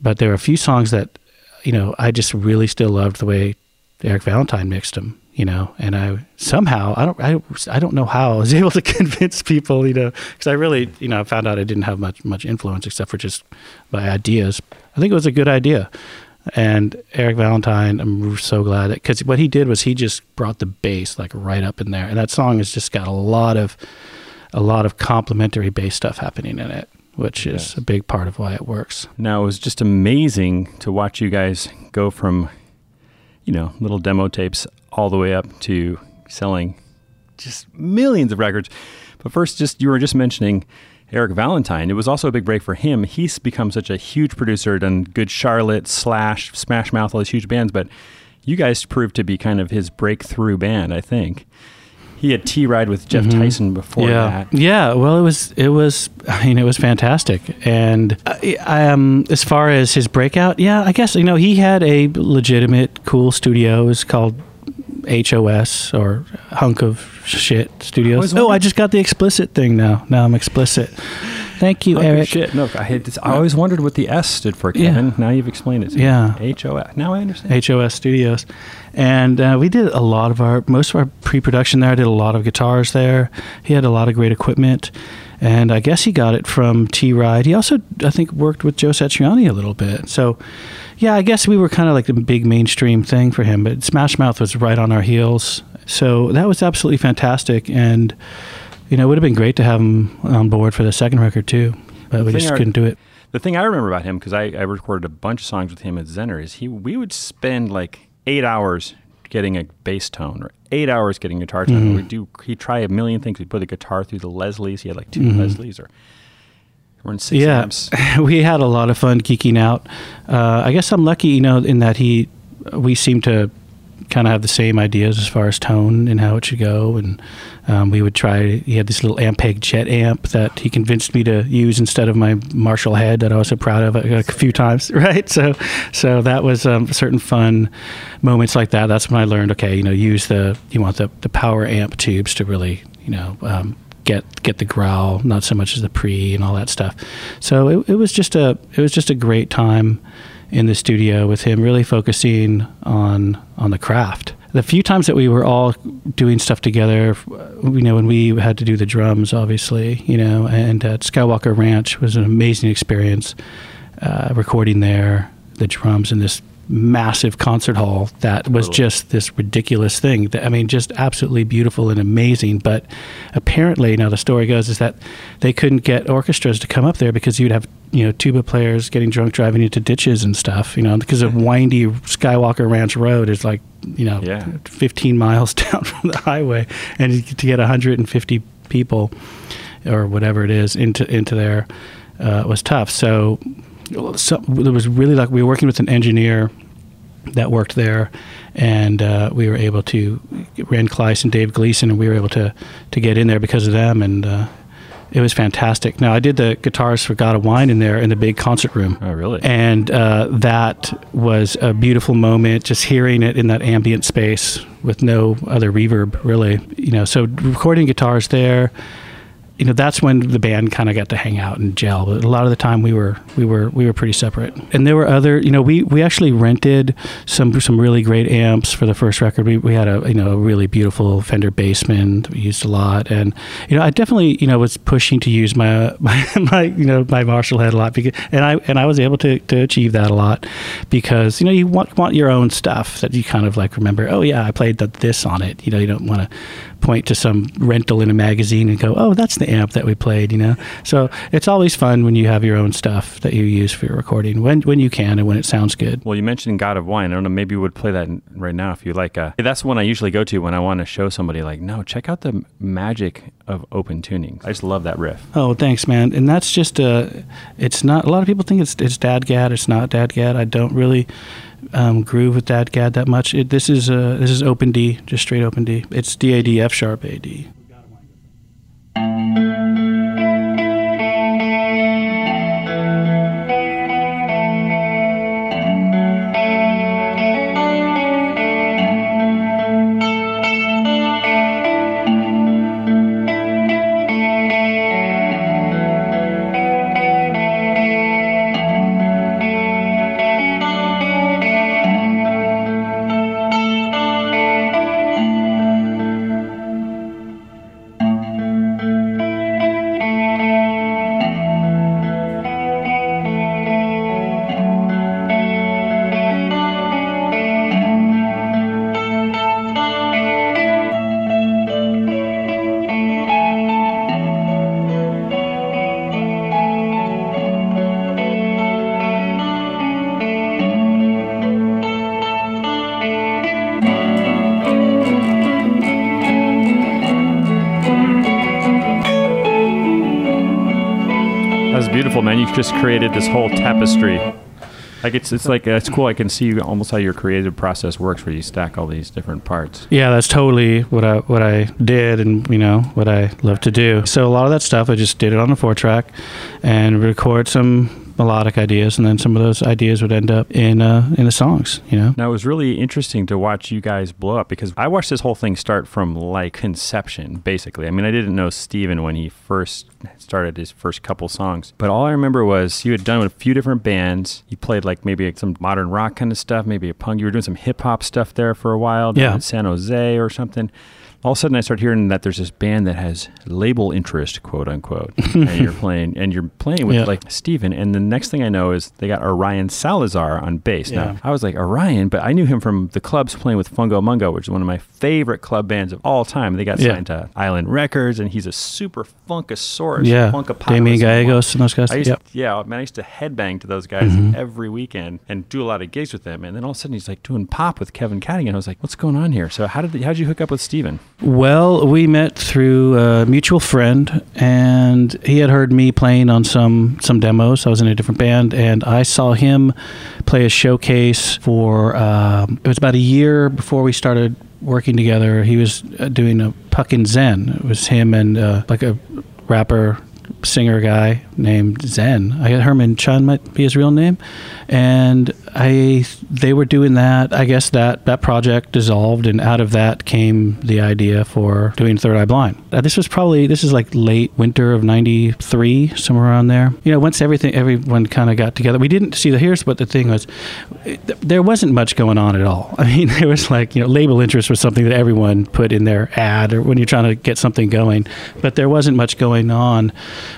but there were a few songs that, you know, I just really still loved the way Eric Valentine mixed them. you know, and I somehow I don't I, I don't know how I was able to convince people, you know, because I really you know I found out I didn't have much much influence except for just my ideas. I think it was a good idea, and Eric Valentine, I'm so glad because what he did was he just brought the bass like right up in there, and that song has just got a lot of a lot of complementary bass stuff happening in it, which is Yes. a big part of why it works. Now, it was just amazing to watch you guys go from, you know, little demo tapes all the way up to selling just millions of records. But first, just you were just mentioning Eric Valentine. It was also a big break for him. He's become such a huge producer, done Good Charlotte, Slash, Smash Mouth, all these huge bands. But you guys proved to be kind of his breakthrough band, I think. He had T Ride with Geoff Tyson before yeah, that. yeah. Well, it was it was I mean it was fantastic, and I, I, um as far as his breakout, yeah, I guess you know he had a legitimate cool studio. It was called HOS or Hunk of Shit Studios. was Oh, I just got the explicit thing now. Now I'm explicit. Thank you, of Eric. Shit. No, I, had this, I always wondered what the S stood for, Yeah. Kevin. Now you've explained it. to me. Yeah. H-O-S. Now I understand. HOS Studios, and uh, we did a lot of our most of our pre-production there. I did a lot of guitars there. He had a lot of great equipment, and I guess he got it from T Ride. He also, I think, worked with Joe Satriani a little bit. So, yeah, I guess we were kind of like the big mainstream thing for him. But Smash Mouth was right on our heels, so that was absolutely fantastic. And you know, it would have been great to have him on board for the second record too, but The we just are- couldn't do it. The thing I remember about him, because I, I recorded a bunch of songs with him at Zener, is he we would spend like eight hours getting a bass tone or eight hours getting guitar tone. Mm-hmm. We'd do he'd try a million things. We'd put the guitar through the Leslies. He had like 2 Leslies or run six Mm-hmm. yeah, amps. we had a lot of fun geeking out. Uh, I guess I'm lucky, you know, in that he, we seem to kind of have the same ideas as far as tone and how it should go. And um, we would try. He had this little Ampeg Jet amp that he convinced me to use instead of my Marshall head that I was so proud of a, a few times. Right. So, so that was um, certain fun moments like that. That's when I learned. Okay, you know, use the you want the the power amp tubes to really you know. Um, get get the growl, not so much as the pre and all that stuff. So it, it was just a it was just a great time in the studio with him, really focusing on on the craft. The few times that we were all doing stuff together, you know, when we had to do the drums, obviously, you know, and at Skywalker Ranch was an amazing experience. Uh, recording there, the drums in this massive concert hall that was just this ridiculous thing. That, I mean, just absolutely beautiful and amazing. But apparently, now the story goes is that they couldn't get orchestras to come up there because you'd have you know tuba players getting drunk driving into ditches and stuff. You know, because of windy Skywalker Ranch Road is like you know Yeah. 15 miles down from the highway, and to get 150 people or whatever it is into into there uh, was tough. So, so there was really like we were working with an engineer that worked there, and uh, we were able to Rand Kleiss and Dave Gleason, and we were able to to get in there because of them, and uh, it was fantastic. Now I did the guitars for God of Wine in there in the big concert room. Oh, really? And uh, that was a beautiful moment, just hearing it in that ambient space with no other reverb, really. You know, so recording guitars there, you know, that's when the band kind of got to hang out and gel. But a lot of the time, we were we were we were pretty separate. And there were other, you know, we we actually rented some some really great amps for the first record. We we had a you know a really beautiful Fender Bassman that we used a lot, and you know, I definitely you know was pushing to use my my, my you know my Marshall head a lot because and I and I was able to to achieve that a lot because you know you want want your own stuff that you kind of like remember. Oh yeah, I played this on it. You know, you don't want to point to some rental in a magazine and go, oh, that's the amp that we played. You know, so it's always fun when you have your own stuff that you use for your recording when when you can and when it sounds good. Well, you mentioned God of Wine. I don't know. Maybe we would play that right now if you like. Uh, that's one I usually go to when I want to show somebody, like, no, check out the magic of open tuning. I just love that riff. Oh, thanks, man. And that's just uh It's not. A lot of people think it's it's DADGAD. It's not DADGAD. I don't really um, groove with DADGAD that much. It, this is uh this is open D, just straight open D. It's D A D F sharp A D. just created this whole tapestry. Like it's it's like it's cool. I can see almost how your creative process works, where you stack all these different parts. Yeah, that's totally what I what I did, and you know what I love to do. So a lot of that stuff, I just did it on a four track, and record some melodic ideas, and then some of those ideas would end up in uh, in the songs. You know. Now it was really interesting to watch you guys blow up because I watched this whole thing start from like conception, basically. I mean, I didn't know Stephan when he first started his first couple songs, but all I remember was you had done with a few different bands. You played like maybe some modern rock kind of stuff, maybe a punk. You were doing some hip hop stuff there for a while, Yeah. in San Jose or something. All of a sudden, I start hearing that there's this band that has label interest, quote unquote, and you're playing and you're playing with Yeah. like Stephan. And the next thing I know is they got Arion Salazar on bass. Yeah. Now I was like Orion, but I knew him from the clubs playing with Fungo Mungo, which is one of my favorite club bands of all time. They got Yeah. signed to Island Records, and he's a super funkasaurus. Yeah, funkapotamus. Damien Gallegos and those guys. I used Yep. yeah, man, I used to headbang to those guys Mm-hmm. every weekend and do a lot of gigs with them. And then all of a sudden he's like doing pop with Kevin Cadogan. I was like, what's going on here? So how did how did you hook up with Stephan? Well, we met through a mutual friend, and he had heard me playing on some some demos. I was in a different band, and I saw him play a showcase for. Um, it was about a year before we started working together. He was uh, doing a Puck and Zen. It was him and uh, like a rapper singer guy named Zen. I Herman Chun might be his real name, and I they were doing that. I guess that that project dissolved, and out of that came the idea for doing Third Eye Blind. Uh, this was probably this is like late winter of '93, somewhere around there. You know, once everything everyone kind of got together, we didn't see the. Here's what the thing was: th- there wasn't much going on at all. I mean, there was like you know label interest was something that everyone put in their ad or when you're trying to get something going, but there wasn't much going on.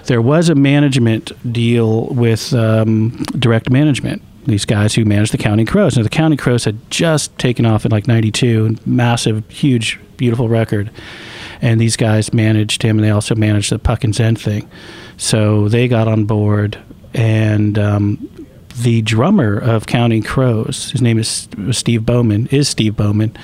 There was a management deal with um, direct management. These guys who managed the Counting Crows. Now the Counting Crows had just taken off in like '92, massive, huge, beautiful record, and these guys managed him, and they also managed the Puck and Zen thing. So they got on board, and um, the drummer of Counting Crows, his name is Steve Bowman, is Steve Bowman.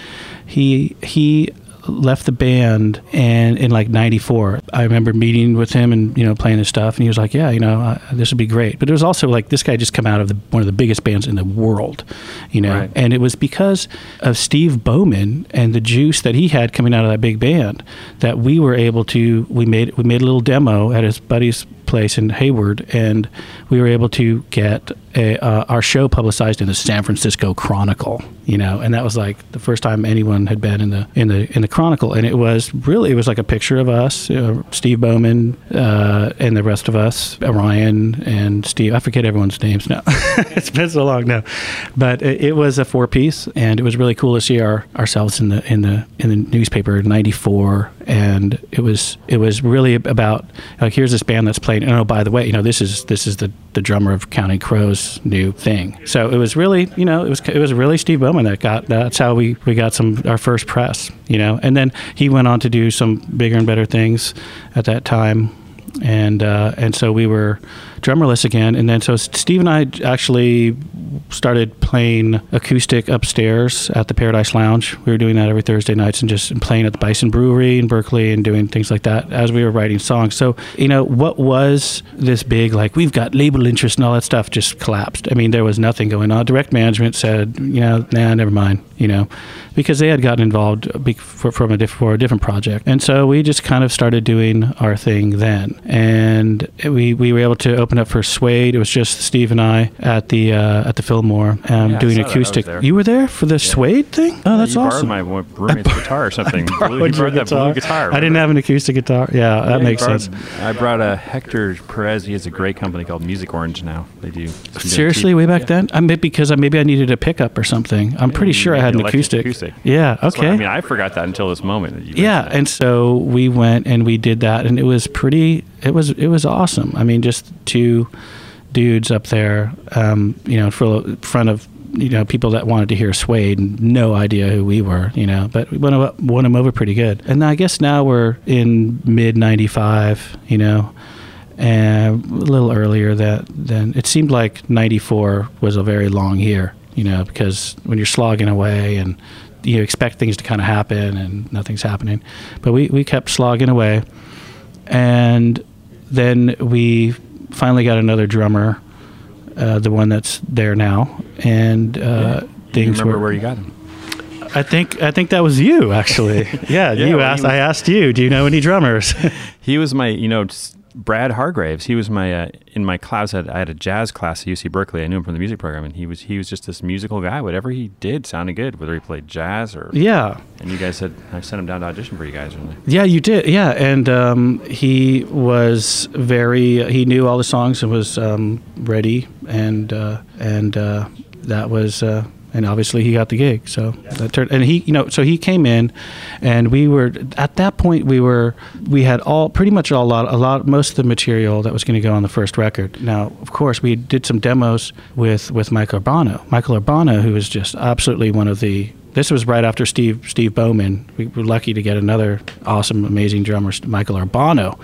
He he left the band and in like 94 i remember meeting with him and you know playing his stuff and he was like yeah you know uh, this would be great but it was also like this guy just come out of the, one of the biggest bands in the world you know Right. and it was because of steve bowman and the juice that he had coming out of that big band that we were able to we made we made a little demo at his buddy's place in Hayward, and we were able to get a, uh, our show publicized in the San Francisco Chronicle. You know, and that was like the first time anyone had been in the in the in the Chronicle, and it was really it was like a picture of us, uh, Steve Bowman, uh, and the rest of us, Arion and Steve. I forget everyone's names now. it's been so long now, but it, it was a four piece, and it was really cool to see our ourselves in the in the in the newspaper in '94, and it was it was really about like here's this band that's playing. And oh, by the way, you know this is this is the the drummer of Counting Crows' new thing. So it was really you know it was it was really Steve Bowman that got that's how we we got some our first press. You know, and then he went on to do some bigger and better things at that time and uh, and so we were drummerless again. And then so Steve and I actually started playing acoustic upstairs at the Paradise Lounge. We were doing that every Thursday nights and just playing at the Bison Brewery in Berkeley and doing things like that as we were writing songs. So you know what was this big like we've got label interest and all that stuff just collapsed. I mean there was nothing going on. Direct management said you know nah never mind you know because they had gotten involved from a diff- for a different project. And so we just kind of started doing our thing then. And we, we were able to open up for Suede. It was just Steve and I at the uh, at the Fillmore um, Yeah, doing saw that. I was acoustic. You were there for the Suede thing? Oh, that's you awesome. borrowed my roommate's guitar or something. Blue, you Borrowed your borrowed that blue guitar. I didn't have an acoustic guitar. Yeah, that Yeah, you makes borrowed- sense. I brought a Hector Perez. He has a great company called Music Orange now. They do. Seriously, cheap- way back yeah. then? I mean, because I, maybe I needed a pickup or something. I'm pretty sure I had an an acoustic. acoustic. Yeah. Okay. what- I mean, I forgot that until this moment. That you yeah and so we went and we did that and it was pretty it was it was awesome. I mean just two dudes up there um, you know in front of you know people that wanted to hear Suede no idea who we were you know but we won, o- won them over pretty good. And i guess now we're in mid 95 you know and a little earlier that then it seemed like 94 was a very long year you know because when you're slogging away and you expect things to kind of happen and nothing's happening. But we, we kept slogging away. And then we finally got another drummer, uh, the one that's there now, and uh, you things remember were. where you got him? I think I think that was you actually. Yeah, Yeah, you well, asked. was- I asked you. Do you know any drummers? He was my, you know, Brad Hargreaves. He was my uh, in my class. I had, I had a jazz class at UC Berkeley. I knew him from the music program, and he was he was just this musical guy. Whatever he did sounded good, whether he played jazz or. yeah, And you guys said I sent him down to audition for you guys, yeah, you did. Yeah, and um, he was very. He knew all the songs and was um, ready, and uh, and uh, that was. And obviously he got the gig, so that turned. And he, you know, so he came in, and we were at that point we were we had all pretty much all, a lot a lot most of the material that was going to go on the first record. Now, of course, we did some demos with with Michael Urbano. Michael Urbano, who is just absolutely one of the this was right after Steve Steve Bowman. We were lucky to get another awesome, amazing drummer, Michael Urbano.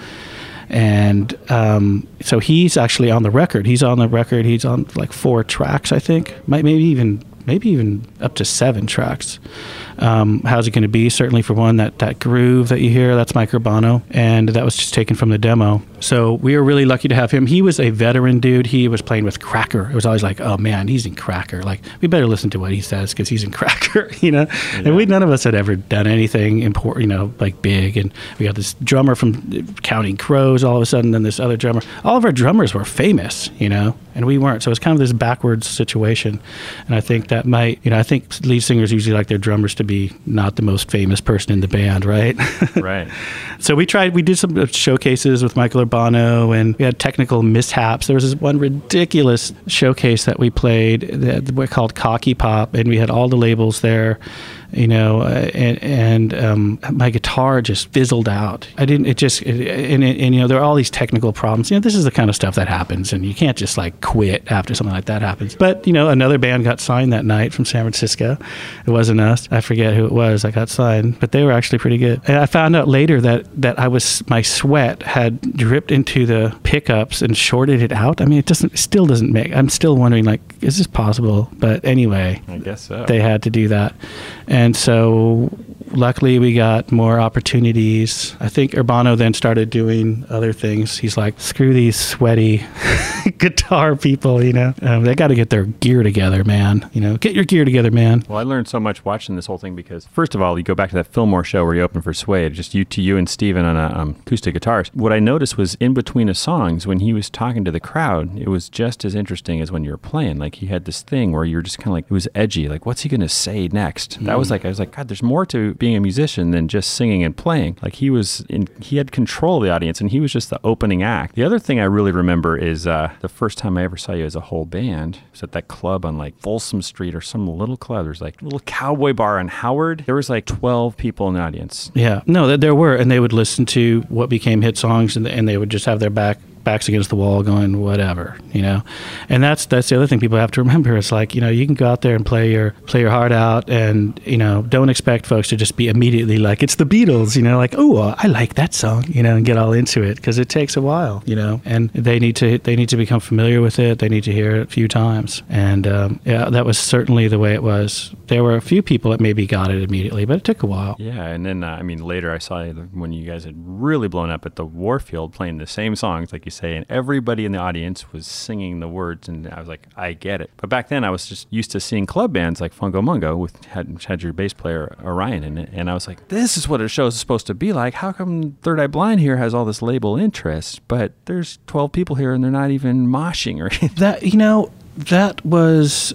And um, so he's actually on the record. He's on the record. He's on like four tracks, I think. Might maybe even maybe even up to seven tracks. Um, how's it going to be? Certainly for one, that that groove that you hear, that's Mike Urbano, and that was just taken from the demo. So we were really lucky to have him. He was a veteran dude. He was playing with Cracker. It was always like, oh man, he's in Cracker. Like we better listen to what he says because he's in Cracker, you know. And we none of us had ever done anything important, you know, like big. And we got this drummer from Counting Crows. All of a sudden, then this other drummer. All of our drummers were famous, you know, and we weren't. So it's kind of this backwards situation. And I think that might, you know, I think lead singers usually like their drummers to be not the most famous person in the band, right? Right. So we tried. We did some showcases with Michael Urbano, and we had technical mishaps. There was this one ridiculous showcase that we played that we called Cocky Pop, and we had all the labels there, you know, uh, and, and um, my guitar just fizzled out. I didn't. It just it, and, and, and you know there are all these technical problems. You know, this is the kind of stuff that happens, and you can't just like quit after something like that happens. But you know, another band got signed that night from San Francisco. It wasn't us. I forget who it was. I got signed, but they were actually pretty good. And I found out later that that I was my sweat had dripped into the pickups and shorted it out. I mean, it doesn't. It still doesn't make. I'm still wondering like, is this possible? But anyway, I guess so. they had to do that. And so luckily we got more opportunities. I think Urbano then started doing other things. He's like, screw these sweaty guitar people, you know. Um, they got to get their gear together, man. You know, get your gear together, man. Well, I learned so much watching this whole thing because, first of all, you go back to that Fillmore show where you opened for Suede, just you to you and Stephan on a, um, acoustic guitars. What I noticed was in between the songs, when he was talking to the crowd, it was just as interesting as when you were playing. Like he had this thing where you're just kind of like, it was edgy. Like, what's he going to say next? That was like, I was like, God, there's more to being a musician than just singing and playing. Like he was in, he had control of the audience and he was just the opening act. The other thing I really remember is uh, the first time I ever saw you as a whole band was at that club on like Folsom Street or some little club. There's like a little cowboy bar on Howard. There was like 12 people in the audience. Yeah, no, there were, and they would listen to what became hit songs, and, and they would just have their back backs against the wall, going whatever, you know. And that's that's the other thing people have to remember. It's like you know you can go out there and play your play your heart out, and you know don't expect folks to just be immediately like it's the Beatles, you know, like oh I like that song, you know, and get all into it because it takes a while, you know, and they need to they need to become familiar with it. They need to hear it a few times, and um, yeah, that was certainly the way it was. There were a few people that maybe got it immediately, but it took a while. Yeah, and then uh, I mean later I saw when you guys had really blown up at the Warfield playing the same songs like you say, and everybody in the audience was singing the words, and I was like, I get it. But back then I was just used to seeing club bands like Fungo Mungo with had, had your bass player Arion in it, and I was like, this is what a show is supposed to be like. How come Third Eye Blind here has all this label interest, but there's 12 people here and they're not even moshing or anything? That you know, that was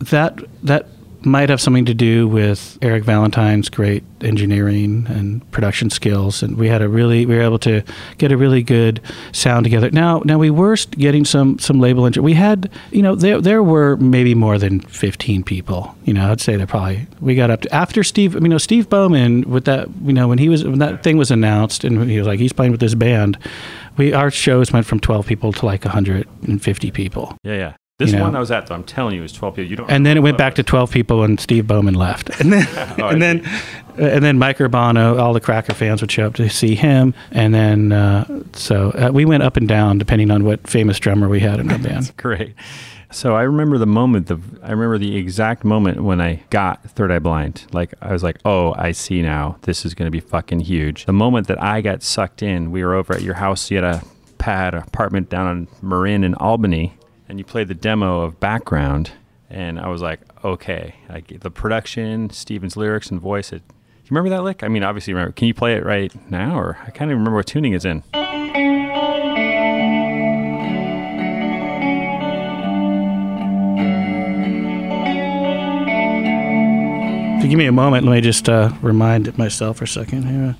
that that might have something to do with Eric Valentine's great engineering and production skills, and we had a really we were able to get a really good sound together. Now, now we were getting some some label entry. We had you know there there were maybe more than fifteen people. You know, I'd say there probably we got up to after Steve. You know, Steve Bowman with that. You know, when he was when that thing was announced, and he was like he's playing with this band. We our shows went from twelve people to like hundred and fifty people. yeah, yeah. This You know. one I was at, though, I'm telling you, is 12 people. You don't. and then it went back to 12 people and Steve Bowman left. And then Oh, and then and then Mike Urbano, all the Cracker fans would show up to see him and then uh, so uh, we went up and down depending on what famous drummer we had in our band. Great. So I remember the moment. The I remember the exact moment when I got Third Eye Blind. Like I was like, "Oh, I see now. This is going to be fucking huge." The moment that I got sucked in, we were over at your house. You had a pad apartment down on Marin in Albany, and you played the demo of Background, and I was like, okay, like the production, Stephan's lyrics and voice. It, you remember that lick? I mean, obviously, remember. Can you play it right now, or I can't even remember what tuning it's in. If you give me a moment, let me just uh, remind myself for a second here.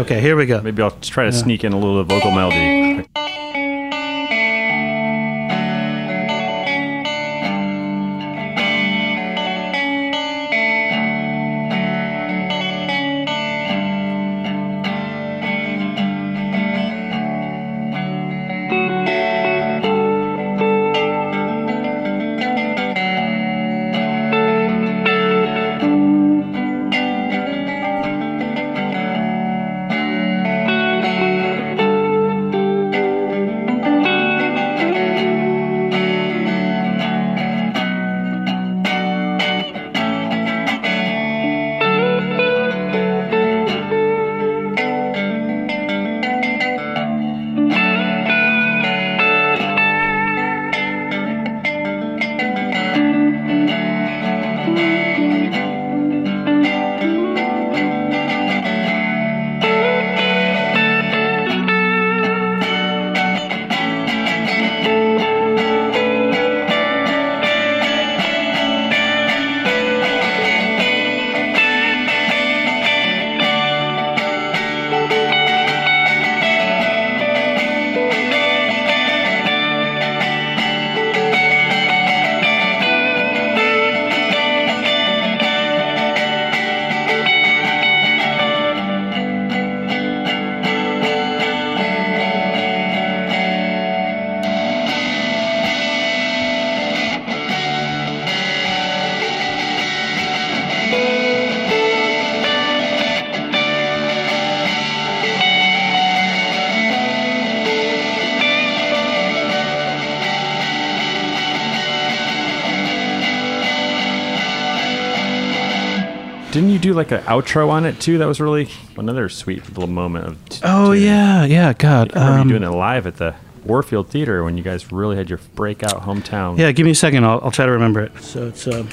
Okay, here we go. Maybe I'll try to sneak in a little vocal melody. Like an outro on it too? That was really another sweet little moment of. t- Oh tuning. yeah, yeah. God. I remember um, you doing it live at the Warfield Theater when you guys really had your breakout hometown. Yeah, give me a second. I'll, I'll try to remember it. So it's um,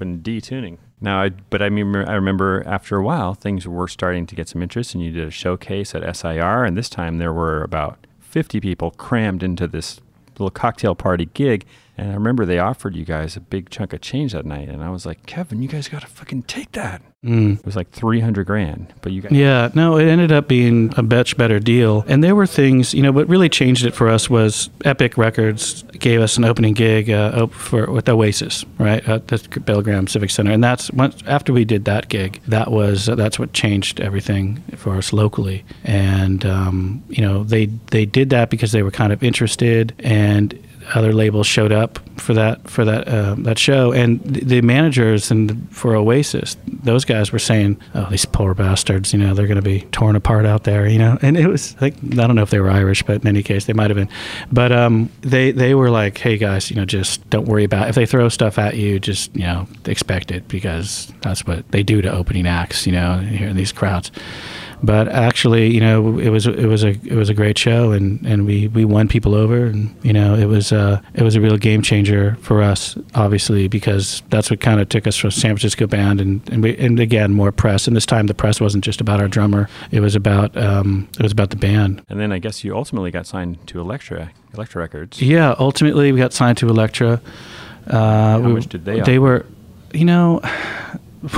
open D tuning. Now, I, but I mean, I remember after a while things were starting to get some interest, and you did a showcase at SIR, and this time there were about 50 people crammed into this little cocktail party gig. And I remember they offered you guys a big chunk of change that night, and I was like, Kevin, you guys got to fucking take that. It was like 300 grand, but you guys. Yeah, no, it ended up being a much better deal. And there were things, you know, what really changed it for us was Epic Records gave us an opening gig uh, for with Oasis, right, at the Bill Graham Civic Center. And that's once after we did that gig, that was that's what changed everything for us locally. And um, you know, they they did that because they were kind of interested and other labels showed up for that for that uh, that show, and the, managers and for Oasis, those guys were saying, "Oh, these poor bastards! You know, they're going to be torn apart out there." You know, and it was like I don't know if they were Irish, but in any case, they might have been. But um, they they were like, "Hey guys, you know, just don't worry about it. if they throw stuff at you, just you know, expect it because that's what they do to opening acts. You know, here in these crowds." But actually, you know, it was it was a it was a great show, and, and we, we won people over, and you know, it was uh, it was a real game changer for us, obviously, because that's what kind of took us from San Francisco band, and and, we, and again more press, and this time the press wasn't just about our drummer, it was about um, it was about the band. And then I guess you ultimately got signed to Elektra, Elektra Records. Yeah, ultimately we got signed to Elektra. Uh, How we- much did they They offer? were, you know,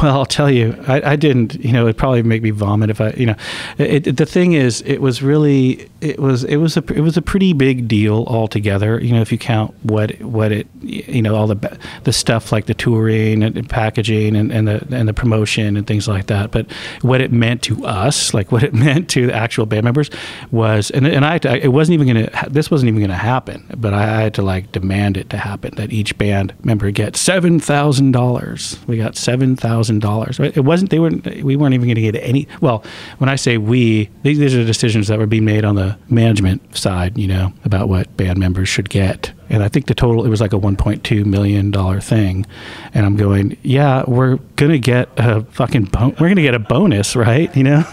Well, I'll tell you, I, I didn't. You know, it'd probably make me vomit if I. You know, it, it, the thing is, it was really, it was, it was a, it was a pretty big deal altogether. You know, if you count what, what it, you know, all the, the stuff like the touring and, and packaging and, and the and the promotion and things like that. But what it meant to us, like what it meant to the actual band members, was, and and I, to- it wasn't even gonna, this wasn't even gonna happen. But I, I had to like demand it to happen that each band member get seven thousand dollars. We got seven thousand dollars. It wasn't. They weren't. We weren't even going to get any. Well, when I say we, these, these are decisions that were being made on the management side. You know about what band members should get. And I think the total it was like a 1.2 million dollar thing, and I'm going, yeah, we're gonna get a fucking bon- we're gonna get a bonus, right? You know,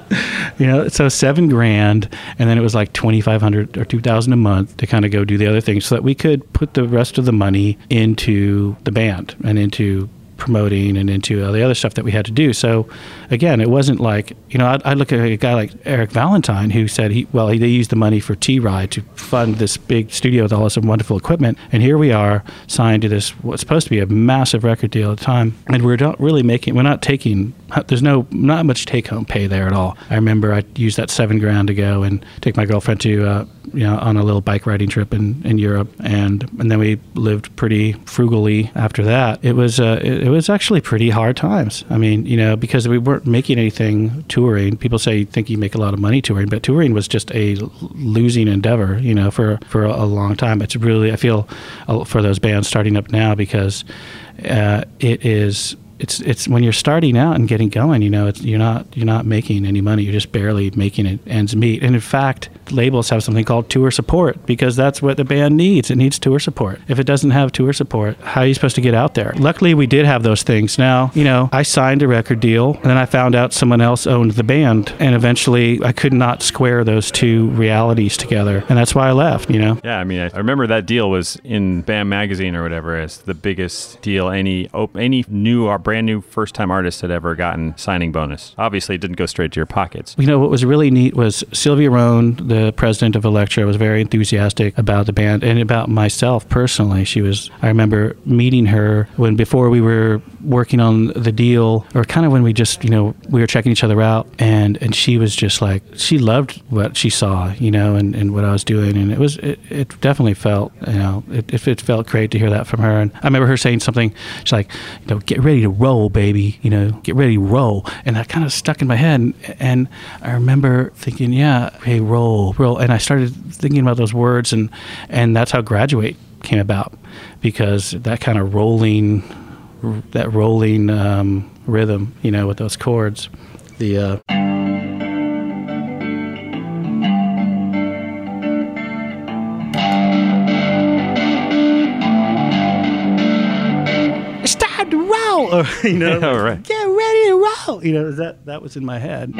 you know, so seven grand, and then it was like 2,500 or 2,000 a month to kind of go do the other things, so that we could put the rest of the money into the band and into promoting and into all the other stuff that we had to do. So again, it wasn't like you know I, I look at a guy like Eric Valentine who said he well he, they used the money for T Ride to fund this big studio with all this wonderful equipment, and here we are signed to this what's supposed to be a massive record deal at the time, and we're not really making we're not taking there's no not much take home pay there at all. I remember I used that seven grand to go and take my girlfriend to. Uh, you know, on a little bike riding trip in, in Europe, and and then we lived pretty frugally after that. It was uh, it, it was actually pretty hard times. I mean, you know, because we weren't making anything touring. People say think you make a lot of money touring, but touring was just a losing endeavor. You know, for for a, a long time. It's really I feel uh, for those bands starting up now because uh, it is it's it's when you're starting out and getting going, you know, you're not you're not making any money. You're just barely making it ends meet. And in fact, labels have something called tour support because that's what the band needs. It needs tour support. If it doesn't have tour support, how are you supposed to get out there? Luckily, we did have those things. Now, you know, I signed a record deal, and then I found out someone else owned the band, and eventually, I could not square those two realities together, and that's why I left. You know. Yeah, I mean, I remember that deal was in Bam Magazine or whatever as the biggest deal any op- any new brand new first time artist had ever gotten signing bonus. Obviously, it didn't go straight to your pockets. You know, what was really neat was Sylvia Rhone, the president of Elektra, was very enthusiastic about the band and about myself personally. She was, I remember meeting her when before we were working on the deal, or kind of when we just, you know, we were checking each other out, and and she was just like, she loved what she saw, you know, and, and what I was doing, and it was, it, it definitely felt, you know, it, it, it felt great to hear that from her. And I remember her saying something, she's like, you know, get ready to roll, baby, you know, get ready to roll, and that kind of stuck in my head, and, and I remember thinking, yeah, hey, roll, roll, and I started thinking about those words, and and that's how graduate came about, because that kind of rolling, that rolling um, rhythm, you know, with those chords, the. Uh, It's time to roll, or, you know, Yeah, right. get ready to roll. You know, that that was in my head.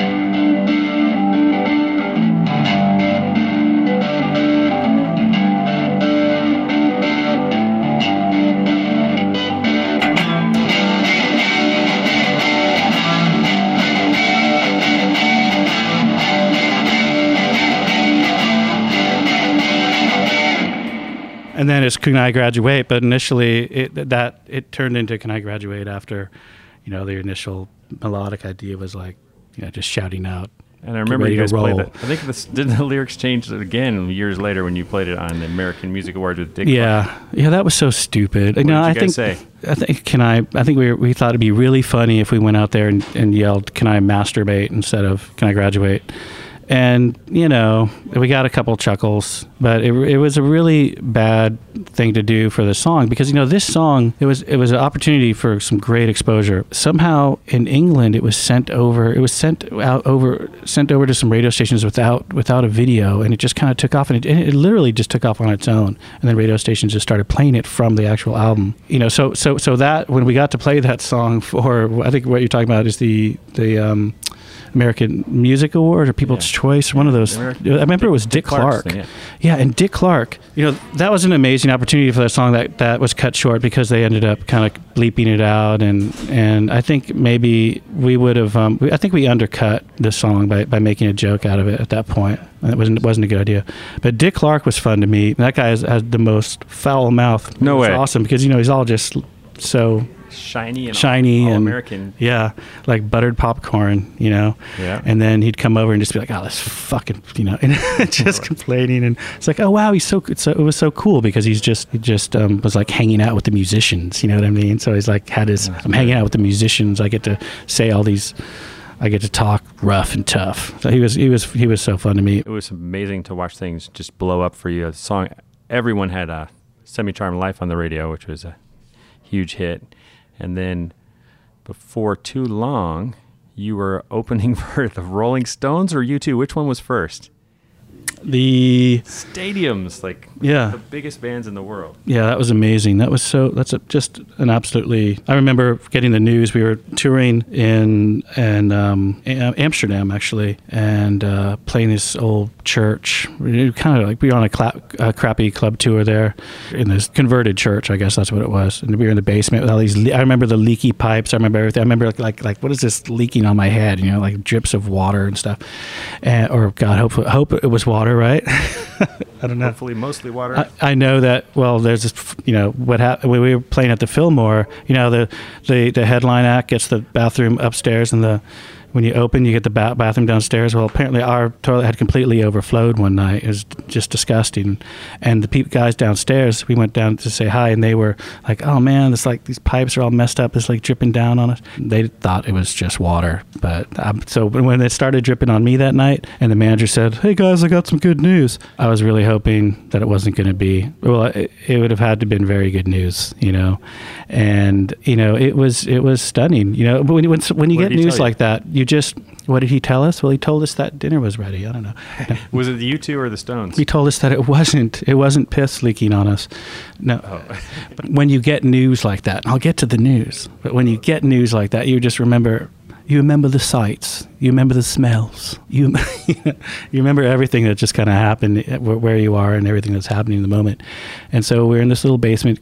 And then it's can I graduate? But initially, it that it turned into can I graduate after, you know, the initial melodic idea was like, you know, just shouting out. And I remember you guys played it. I think this did the lyrics change again years later when you played it on the American Music Awards with Dick. Clark? Yeah, yeah, that was so stupid. What no, I think say? I think can I? I think we we thought it'd be really funny if we went out there and, and yelled, "Can I masturbate?" instead of "Can I graduate?" And you know, we got a couple chuckles, but it, it was a really bad thing to do for the song because you know this song it was it was an opportunity for some great exposure. Somehow in England, it was sent over. It was sent out over sent over to some radio stations without without a video, and it just kind of took off, and it, and it literally just took off on its own. And then radio stations just started playing it from the actual album. You know, so so so that when we got to play that song for, I think what you're talking about is the the um, American Music Award or People's Yeah. Choice, one of those. American- I remember it was Dick Clark's Clark. thing, yeah. yeah, and Dick Clark. You know, that was an amazing opportunity for that song that that was cut short because they ended up kind of bleeping it out, and and I think maybe we would have. Um, I think we undercut the song by, by making a joke out of it at that point. And it wasn't it wasn't a good idea. But Dick Clark was fun to meet. That guy has, has the most foul mouth. No way. Awesome because you know he's all just so shiny and shiny all and American. Yeah, like buttered popcorn, you know. Yeah. And then he'd come over and just be like, "Oh, this fucking," you know, and just complaining. And it's like, "Oh wow, he's so. So it was so cool because he's just he just um, was like hanging out with the musicians. You know what I mean? So he's like had his. I'm hanging out with the musicians. I get to say all these. I get to talk rough and tough. So he was he was he was so fun to me. It was amazing to watch things just blow up for you. A song, everyone had a "Semi Charmed Life" on the radio, which was a huge hit, and then before too long, you were opening for the Rolling Stones or U2. Which one was first? The Stadiums, like Yeah. the biggest bands in the world. Yeah, that was amazing. That was so. That's a, just an absolutely. I remember getting the news. We were touring in in um, Amsterdam actually, and uh, playing this old church. We kind of like we were on a, cla- a crappy club tour there, in this converted church. I guess that's what it was. And we were in the basement with all these. Le- I remember the leaky pipes. I remember everything. I remember like like, like what is this leaking on my head? You know, like drips of water and stuff. And, or God, hope hope it was water, right? I don't know. Hopefully, mostly water. I, I know that. Well, there's this, you know what happened when we were playing at the Fillmore. You know the the the headline act gets the bathroom upstairs, and the when you open, you get the ba- bathroom downstairs. Well, apparently our toilet had completely overflowed one night. It was just disgusting. And the peop guys downstairs, we went down to say hi, and they were like, "Oh man, it's like these pipes are all messed up. It's like dripping down on us." They thought it was just water, but um, so when it started dripping on me that night, and the manager said, "Hey guys, I got some good news," I was really hoping that it wasn't going to be. Well, it, it would have had to been very good news, you know. And you know, it was it was stunning. You know, but when when, when you What get news you? like that, you just what did he tell us? Well, he told us that dinner was ready. I don't know. was it the U2 or the Stones? He told us that it wasn't it wasn't piss leaking on us. No. but when you get news like that, I'll get to the news, but when you get news like that, you just remember you remember the sights, you remember the smells, you you remember everything that just kind of happened eh, where where you are and everything that's happening in the moment. And so we're in this little basement,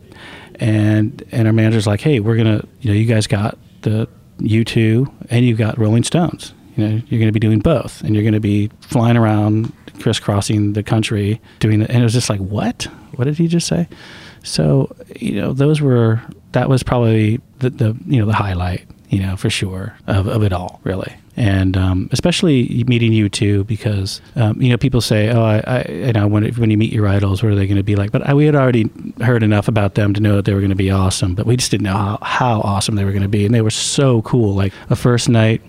and and our manager's like, "Hey, we're gonna, you know, you guys got the U2 and you got Rolling Stones. You know, you're going to be doing both, and you're going to be flying around, crisscrossing the country, doing it." And it was just like, "What? What did he just say?" So you know, those were that was probably the, the you know the highlight, you know, for sure of, of it all, really. And um, especially meeting U2, because um, you know people say, "Oh, I, I you know when when you meet your idols, what are they going to be like?" But I, we had already heard enough about them to know that they were going to be awesome, but we just didn't know how, how awesome they were going to be, and they were so cool. Like the first night,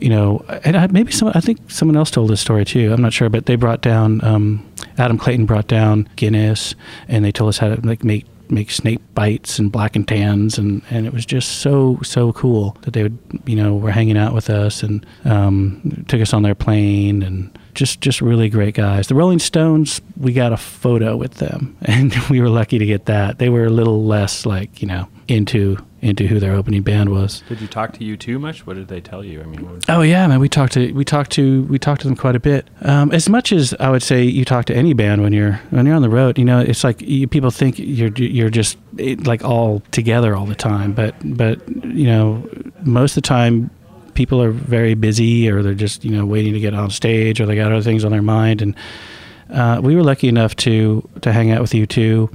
you know, and I, maybe some. I think someone else told this story too. I'm not sure, but they brought down um, Adam Clayton brought down Guinness, and they told us how to like make make snake bites and black and tans, and and it was just so so cool that they would you know were hanging out with us and um, took us on their plane and. Just, just really great guys. The Rolling Stones, we got a photo with them, and we were lucky to get that. They were a little less like you know into into who their opening band was. Did you talk to U2 much? What did they tell you? I mean, what Oh yeah, man. We talked to we talked to we talked to them quite a bit. Um, as much as I would say you talk to any band when you're when you're on the road, you know, it's like you, people think you're you're just like all together all the time, but but you know, most of the time people are very busy or they're just you know waiting to get on stage or they got other things on their mind. And uh, we were lucky enough to to hang out with U2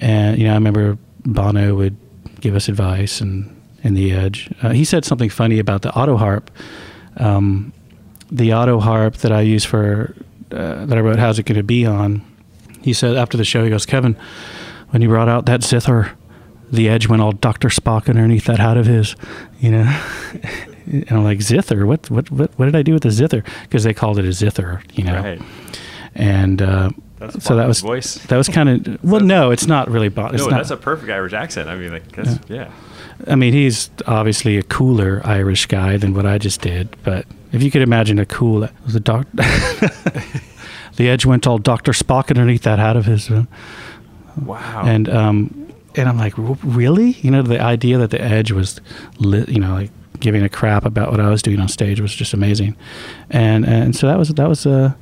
and you know i remember bono would give us advice and in the edge. Uh, he said something funny about the auto harp. Um, the auto harp that i use for uh, that i wrote how's it going to be on he said after the show he goes kevin when you brought out that zither the edge went all dr spock underneath that hat of his you know and i'm like zither what what what, what did i do with the zither because they called it a zither you know right. and uh, so that was voice. that was kind of well no it's not really it's no, not, that's a perfect Irish accent. I mean, like, 'cause- yeah. I mean he's obviously a cooler Irish guy than what I just did but if you could imagine a cool the doc the edge went all Dr. Spock underneath that hat of his Wow. and um and I'm like really you know the idea that the edge was lit you know like giving a crap about what I was doing on stage was just amazing. And and so that was that was uh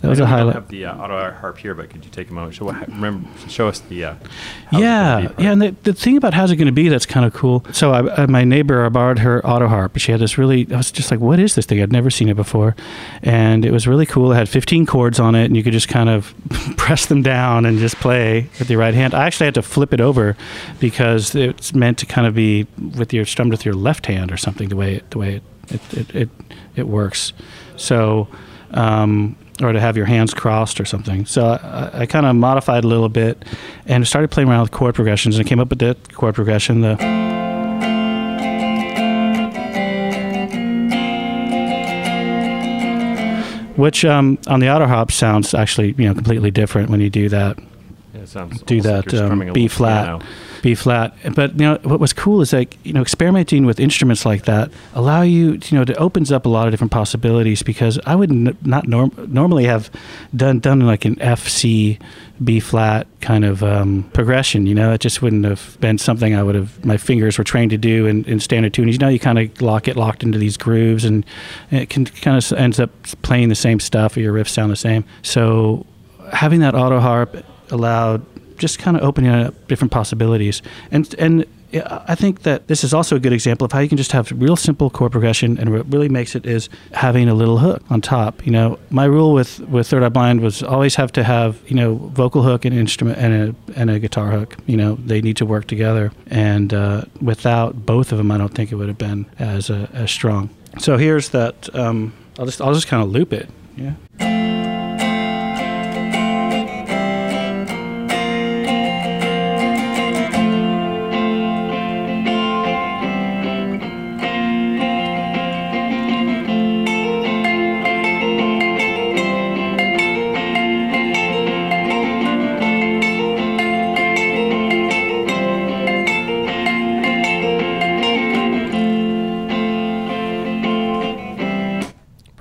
That was a I know we don't highlight. have the uh, auto harp here, but could you take a moment? Show, remember, show us the. Uh, how's it gonna yeah, yeah. And the, the thing about how's it going to be that's kind of cool. So I, uh, my neighbor, I borrowed her auto harp. She had this really. I was just like, "What is this thing? I'd never seen it before," and it was really cool. It had 15 chords on it, and you could just kind of press them down and just play with your right hand. I actually had to flip it over because it's meant to kind of be with your strummed with your left hand or something. The way it, the way it it it, it, it works. So. Um, or to have your hands crossed or something. So I, I kind of modified a little bit and started playing around with chord progressions and I came up with that chord progression. The which um, on the auto hop sounds actually you know completely different when you do that Yeah, it sounds do like that you're um, B flat, piano. B flat. But you know what was cool is like you know experimenting with instruments like that allow you you know it opens up a lot of different possibilities because I would n- not norm- normally have done done like an F C B flat kind of um, progression. You know it just wouldn't have been something I would have my fingers were trained to do in, in standard tunings. You know you kind of lock it locked into these grooves and it can kind of ends up playing the same stuff or your riffs sound the same. So having that auto harp allowed just kind of opening up different possibilities. And and I think that this is also a good example of how you can just have real simple chord progression, and what really makes it is having a little hook on top. You know, my rule with with Third Eye Blind was always have to have you know vocal hook and instrument and a and a guitar hook. You know, they need to work together, and uh, without both of them, I don't think it would have been as uh, as strong. So here's that. Um, I'll just I'll just kind of loop it. Yeah.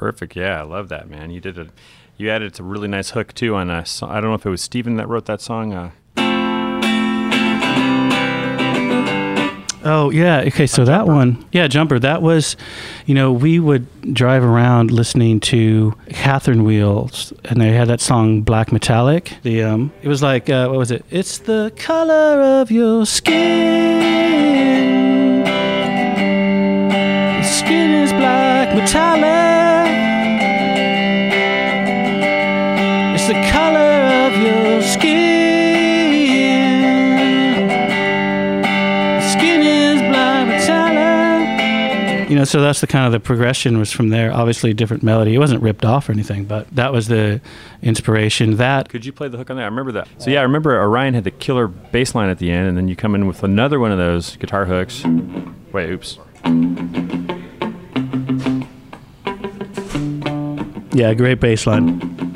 Perfect. Yeah, I love that, man. You did a, you added a really nice hook too on a song. I don't know if it was Stephan that wrote that song. Uh, Oh yeah, okay. So that one, yeah, jumper. That was, you know, we would drive around listening to Catherine Wheels, and they had that song Black Metallic. The um, it was like uh, what was it? It's the color of your skin. Your skin is black metallic. Know, so that's the kind of the progression was from there. Obviously, a different melody. It wasn't ripped off or anything, but that was the inspiration. That could you play the hook on that? I remember that. So yeah, I remember Arion had the killer bass line at the end, and then you come in with another one of those guitar hooks. Wait, oops. yeah, great bass line.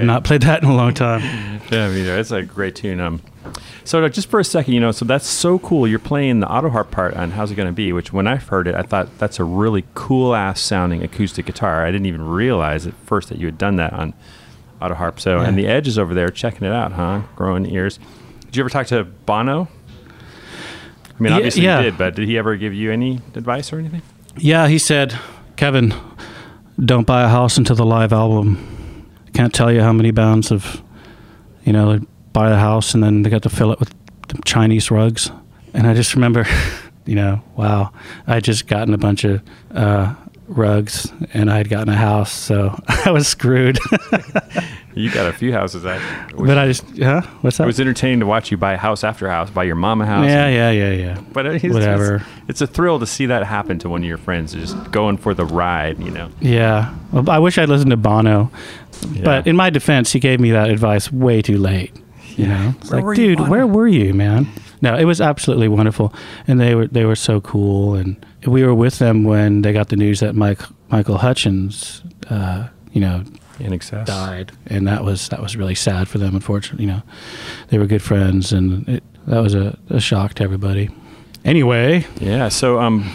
Have not played that in a long time. Yeah, me neither. It's a great tune. Um, so just for a second, you know, so that's so cool. You're playing the auto harp part on "How's It Gonna Be," which when I heard it, I thought that's a really cool ass sounding acoustic guitar. I didn't even realize at first that you had done that on auto harp. So, and the Edge is over there checking it out, huh? Growing ears. Did you ever talk to Bono? I mean, obviously yeah. you did, but did he ever give you any advice or anything? Yeah, he said, Kevin, don't buy a house until the live album. Can't tell you how many bands of, you know, they buy the house and then they got to fill it with Chinese rugs. And I just remember, you know, wow, I had just gotten a bunch of uh, rugs and I had gotten a house, so I was screwed. You got a few houses. Actually. but I just, huh? What's that? It was entertaining to watch you buy a house after house, buy your mama house. yeah, yeah, yeah, yeah. But it's, Whatever. It's, it's a thrill to see that happen to one of your friends, just going for the ride, you know. Yeah. Well, I wish I'd listened to Bono. Yeah. But in my defense, he gave me that advice way too late. You know, it's Where like, were you, dude, where were you, man? No, it was absolutely wonderful, and they were they were so cool, and we were with them when they got the news that Mike Michael Hutchence, uh, you know, INXS. died, and that was that was really sad for them. Unfortunately, you know, they were good friends, and it, that was a, a shock to everybody. Anyway, Yeah. So, um,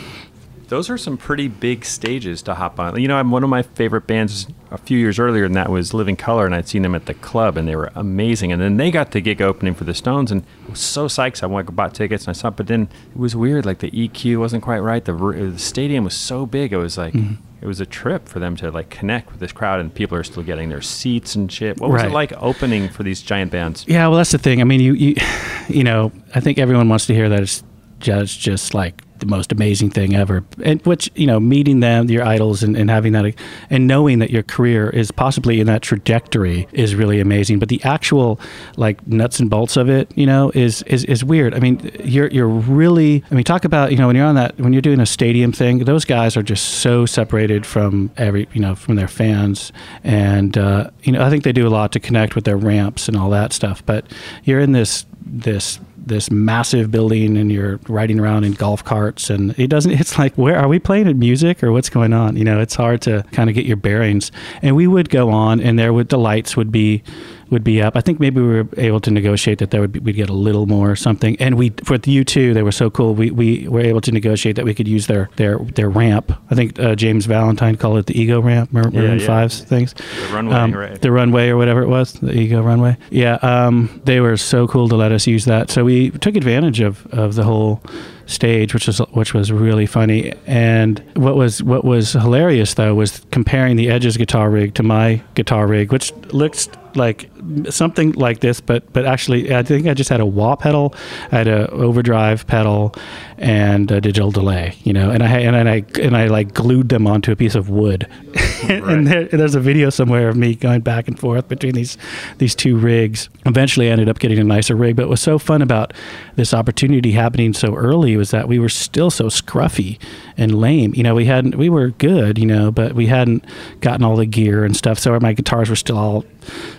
those are some pretty big stages to hop on. You know, I'm one of my favorite bands a few years earlier, than that was Living Colour, and I'd seen them at the club, and they were amazing. And then they got the gig opening for the Stones, and I was so psyched. I went and bought tickets, and I saw. But then it was weird. Like the EQ wasn't quite right. The, the stadium was so big. It was like. Mm-hmm. It was a trip for them to like connect with this crowd, and people are still getting their seats and shit. What was Right. it like opening for these giant bands? Yeah, well, that's the thing. I mean, you, you, you know, I think everyone wants to hear that it's just, just like the most amazing thing ever. And which, you know, meeting them, your idols, and, and having that, and knowing that your career is possibly in that trajectory is really amazing. But the actual, like, nuts and bolts of it, you know, is is, is weird. I mean, you're you're really. I mean, talk about you know when you're on that when you're doing a stadium thing, those guys are just so separated from every you know from their fans, and uh, you know I think they do a lot to connect with their ramps and all that stuff. But you're in this this this massive building and you're riding around in golf carts and it doesn't it's like where are we playing at music or what's going on? You know it's hard to kind of get your bearings. And we would go on and there would the lights would be would be up i think maybe we were able to negotiate that there would be, we'd get a little more or something and we for the u2 they were so cool we, we were able to negotiate that we could use their their their ramp i think uh, james valentine called it the ego ramp Mar- Yeah, maroon yeah. 5's things The runway, um, right? the runway or whatever it was, the Ego runway. Yeah, um, they were so cool to let us use that. So we took advantage of, of the whole stage, which was which was really funny. And what was what was hilarious though was comparing the Edge's guitar rig to my guitar rig, which looks like something like this, but but actually I think I just had a wah pedal, I had a overdrive pedal, and a digital delay. You know, and I had- and I and I like glued them onto a piece of wood. and there, there's a video somewhere of me going back and forth between these these two rigs. Eventually, I ended up getting a nicer rig. But what was so fun about this opportunity happening so early was that we were still so scruffy and lame. You know, we hadn't we were good, you know, but we hadn't gotten all the gear and stuff. So my guitars were still all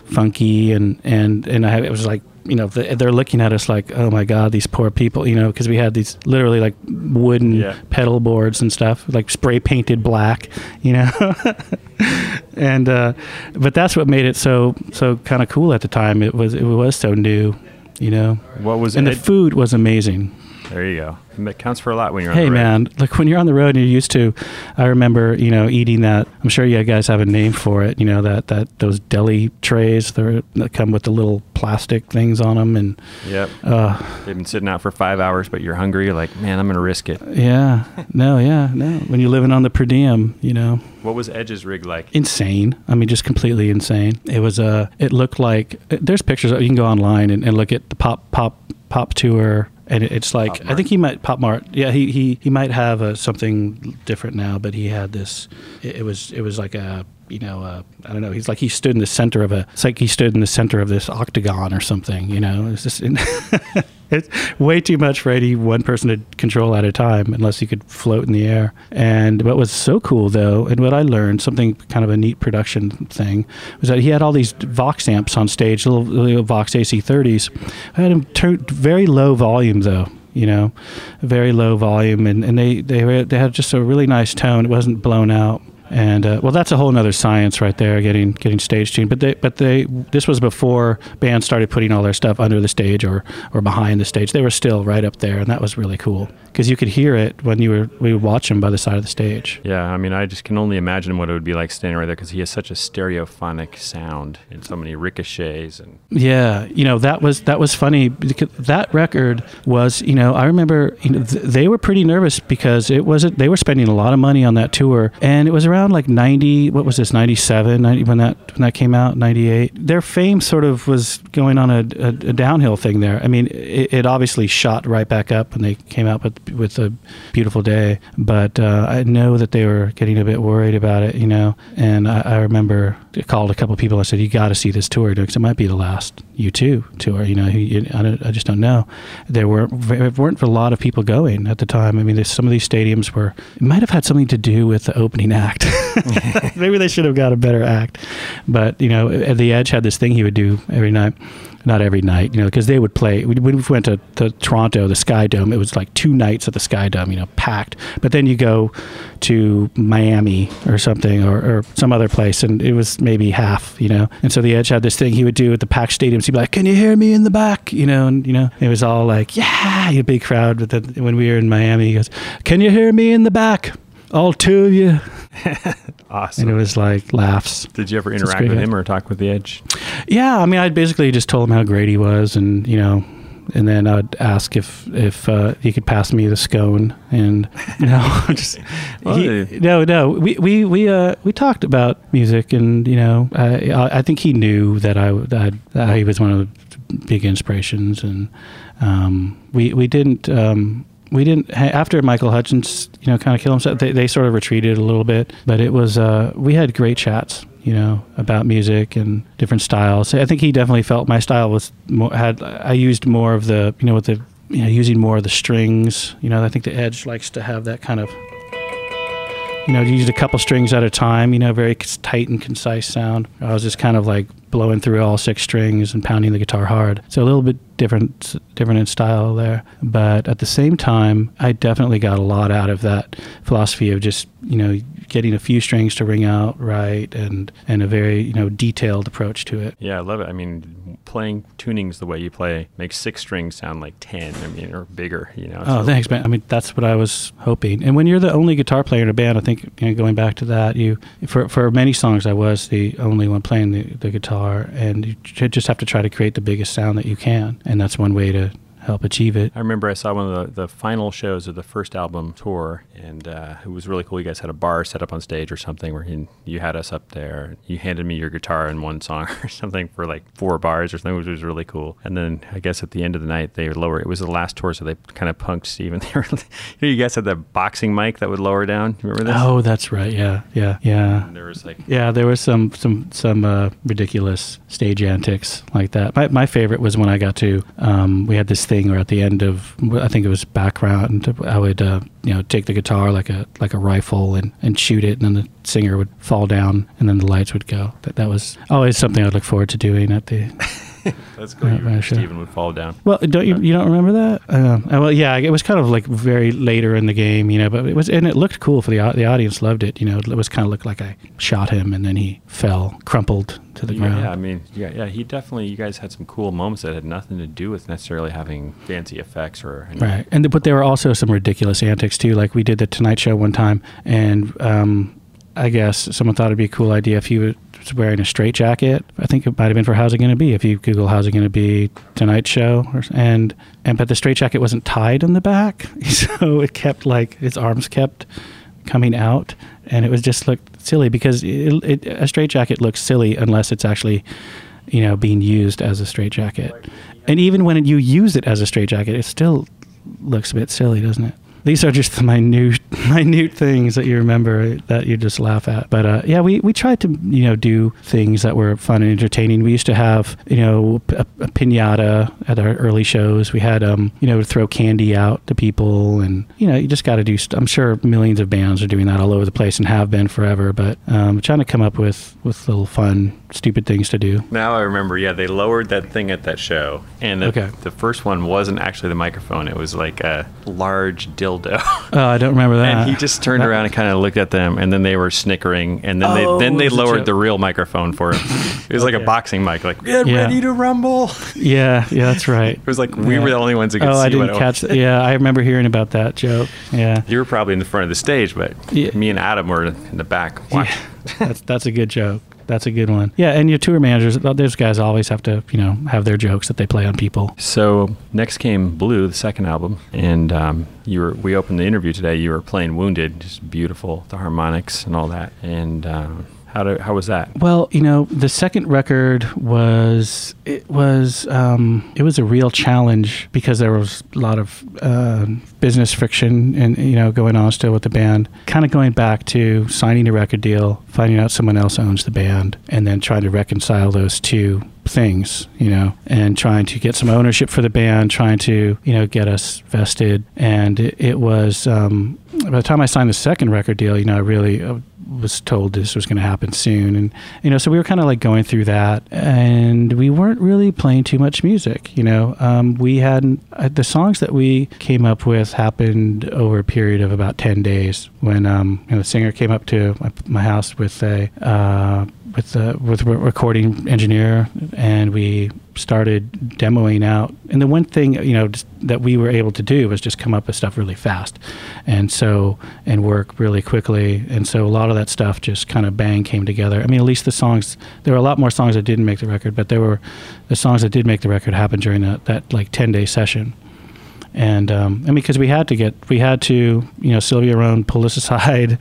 funky and and and I it was like you know they- they're looking at us like oh my god these poor people you know because we had these literally like wooden Yeah. pedal boards and stuff like spray painted black you know? And uh but that's what made it so so kind of cool at the time. It was it was so new you know? What was and the food was amazing There you go. It counts for a lot when you're on hey the road. man like when you're on the road and you're used to i remember you know eating that i'm sure you guys have a name for it you know that that those deli trays that that come with the little plastic things on them and Yep. uh They've been sitting out for five hours, but you're hungry. You're like, man, I'm going to risk it. yeah no yeah no when you're living on the per diem you know What was Edge's rig like? insane. I mean, just completely insane. It was Uh, it looked like there's pictures. You can go online and, and look at the pop pop pop tour. And it's like I think he might pop mart. Yeah, he he he might have uh something different now, but he had this. It, it was it was like a you know uh, I don't know. He's like he stood in the center of a. It's like he stood in the center of this octagon or something. You know, it's just. It's way too much for any one person to control at a time, unless you could float in the air. And what was so cool, though, and what I learned, something kind of a neat production thing, was that he had all these Vox amps on stage, little, little Vox AC30s. I had them turned very low volume, though. You know, very low volume, and, and they they were, they had just a really nice tone. It wasn't blown out. And uh, well, that's a whole nother science right there, getting getting stage tuned. But they, but they, this was before bands started putting all their stuff under the stage or or behind the stage. They were still right up there, and that was really cool because you could hear it when you were we would watch them by the side of the stage. Yeah, I mean, I just can only imagine what it would be like standing right there because he has such a stereophonic sound and so many ricochets and Yeah, you know that was that was funny because that record was you know I remember you know th- they were pretty nervous because it wasn't they were spending a lot of money on that tour and it was around around like 90 what was this 97 90, when that when that came out 98 their fame sort of was going on a, a, a downhill thing there. I mean it, it, obviously shot right back up when they came out with with a beautiful day but uh, i know that they were getting a bit worried about it you know? And i, I remember I called a couple people and said you got to see this tour because it might be the last u2 tour you know? I, I just don't know. There were, there weren't a lot of people going at the time. I mean some of these stadiums were it might have had something to do with the opening act. Maybe they should have got a better act. But, you know, The Edge had this thing he would do every night. Not every night, you know, because they would play. We, we went to, to Toronto, the Sky Dome. It was like two nights at the Sky Dome, you know, packed. But then you go to Miami or something or, or some other place, and it was maybe half, you know. And so The Edge had this thing he would do at the packed stadiums. He'd be like, "Can you hear me in the back?" You know, and you know, it was all like, "Yeah," a big crowd. But then when we were in Miami, he goes, "Can you hear me in the back?" All two of you. awesome. And it was like laughs. Did you ever interact with him or talk with the Edge? Yeah, I mean, I basically just told him how great he was, and you know, and then I'd ask if if uh, he could pass me the scone, and you know, just well, he, no, no, we we we uh we talked about music, and you know, I I think he knew that I that, that he was one of the big inspirations, and um, we we didn't. Um, we didn't after Michael Hutchence, you know, kind of killed himself. They, they sort of retreated a little bit, but it was uh, we had great chats, you know, about music and different styles. I think he definitely felt my style was more had I used more of the you know with the you know using more of the strings. You know, I think the Edge likes to have that kind of you know, used a couple strings at a time, you know, very tight and concise sound. I was just kind of like blowing through all six strings and pounding the guitar hard. So a little bit different, different in style there. But at the same time, I definitely got a lot out of that philosophy of just, you know, getting a few strings to ring out right and and a very you know detailed approach to it. Yeah, I love it. I mean, playing tunings the way you play makes six strings sound like ten. I mean, or bigger. You know. Oh, thanks, man. I mean, that's what I was hoping. And when you're the only guitar player in a band, I think you know, going back to that, you for for many songs I was the only one playing the, the guitar, and you just have to try to create the biggest sound that you can, and that's one way to help achieve it. I remember I saw one of the, the final shows of the first album tour, and uh, it was really cool. You guys had a bar set up on stage or something where you, you had us up there. You handed me your guitar in one song or something for like four bars or something, which was really cool. And then I guess at the end of the night, they lower. It was the last tour, so they kind of punked Stephan. you guys had that boxing mic that would lower down. Remember this? Oh, that's right. Yeah, yeah, yeah. And there was like yeah, there was some some some uh, ridiculous stage antics like that. My my favorite was when I got to um, we had this thing thing, or at the end of I think it was background, I would uh, you know take the guitar like a like a rifle and, and shoot it, and then the singer would fall down, and then the lights would go. That that was always something I'd look forward to doing at the That's cool. Uh, Stephan would fall down. Well, don't you you don't remember that? Uh, well, yeah, it was kind of like very later in the game, you know, but it was and it looked cool for the the audience loved it. You know, it was kind of looked like I shot him and then he fell, crumpled to the yeah, ground. Yeah, I mean, yeah, yeah, he definitely. You guys had some cool moments that had nothing to do with necessarily having fancy effects or anything. right. And but there were also some ridiculous antics too. Like we did the Tonight Show one time, and um, I guess someone thought it'd be a cool idea if he was wearing a straight jacket. I think it might have been for How's It to Be if you Google How's It to Be Tonight Show, or, and and but the straight jacket wasn't tied in the back, so it kept like his arms kept coming out, and it was just looked silly because it, it, a straight jacket looks silly unless it's actually you know being used as a straight jacket, and even when you use it as a straight jacket, it still looks a bit silly, doesn't it? These are just the minute minute things that you remember that you just laugh at. But uh, yeah, we, we tried to you know do things that were fun and entertaining. We used to have you know a, a pinata at our early shows. We had um you know throw candy out to people, and you know you just got to do. St- I'm sure millions of bands are doing that all over the place and have been forever. But um, trying to come up with with little fun stupid things to do. Now I remember. Yeah, they lowered that thing at that show, and the, okay. the first one wasn't actually the microphone. It was like a large dildo. Oh, I don't remember that. And he just turned around and kind of looked at them, and then they were snickering, and then oh, they then they lowered the real microphone for him. It was okay. like a boxing mic, like get yeah. ready to rumble. Yeah, yeah, that's right. it was like we yeah. were the only ones who could oh, see. I didn't catch. that. Yeah, I remember hearing about that joke. Yeah, you were probably in the front of the stage, but yeah. me and Adam were in the back. Yeah. that's that's a good joke. That's a good one. Yeah, and your tour managers, those guys always have to, you know, have their jokes that they play on people. So next came Blue, the second album, and um, you were. We opened the interview today. You were playing Wounded, just beautiful, the harmonics and all that. And um, how do, how was that? Well, you know, the second record was it was um, it was a real challenge because there was a lot of uh, business friction and you know going on still with the band. Kind of going back to signing a record deal, finding out someone else owns the band, and then trying to reconcile those two things, you know, and trying to get some ownership for the band, trying to, you know, get us vested. And it, it was, um, by the time I signed the second record deal, you know, I really uh, was told this was going to happen soon. And, you know, so we were kind of like going through that and we weren't really playing too much music, you know. Um, we hadn't, uh, the songs that we came up with happened over a period of about 10 days when, um, you know, the singer came up to my, my house with a, uh, with a with a recording engineer, and we started demoing out. And the one thing you know that we were able to do was just come up with stuff really fast, and so and work really quickly. And so a lot of that stuff just kind of bang came together. I mean, at least the songs. There were a lot more songs that didn't make the record, but there were the songs that did make the record happened during that that like ten day session and um, I mean, because we had to get, we had to, you know, Sylvia Rhone pulled us aside,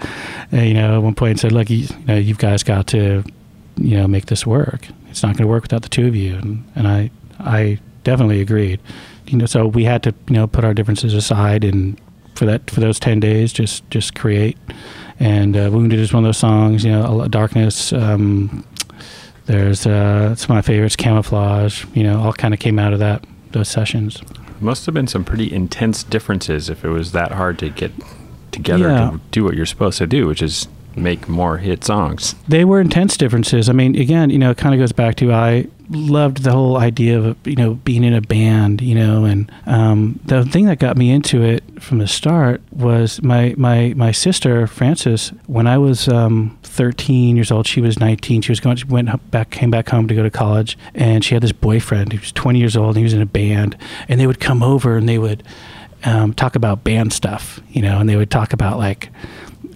uh, you know, at one point and said, "Look, you, you know, you guys got to you know make this work. It's not going to work without the two of you." And and I I definitely agreed. You know, so we had to you know put our differences aside and for that for those ten days just just create. And uh, Wounded is one of those songs. You know, Darkness. Um, there's uh, some of my favorites, Camouflage. You know, all kind of came out of that those sessions. Must have been some pretty intense differences if it was that hard to get together Yeah. to do what you're supposed to do, which is make more hit songs. They were intense differences. I mean, again, you know, it kind of goes back to I loved the whole idea of you know being in a band, you know, and um, the thing that got me into it from the start was my my my sister Frances. When I was um, 13 years old, she was 19. She was going. She went back, came back home to go to college, and she had this boyfriend who was 20 years old. and He was in a band, and they would come over and they would um, talk about band stuff, you know, and they would talk about like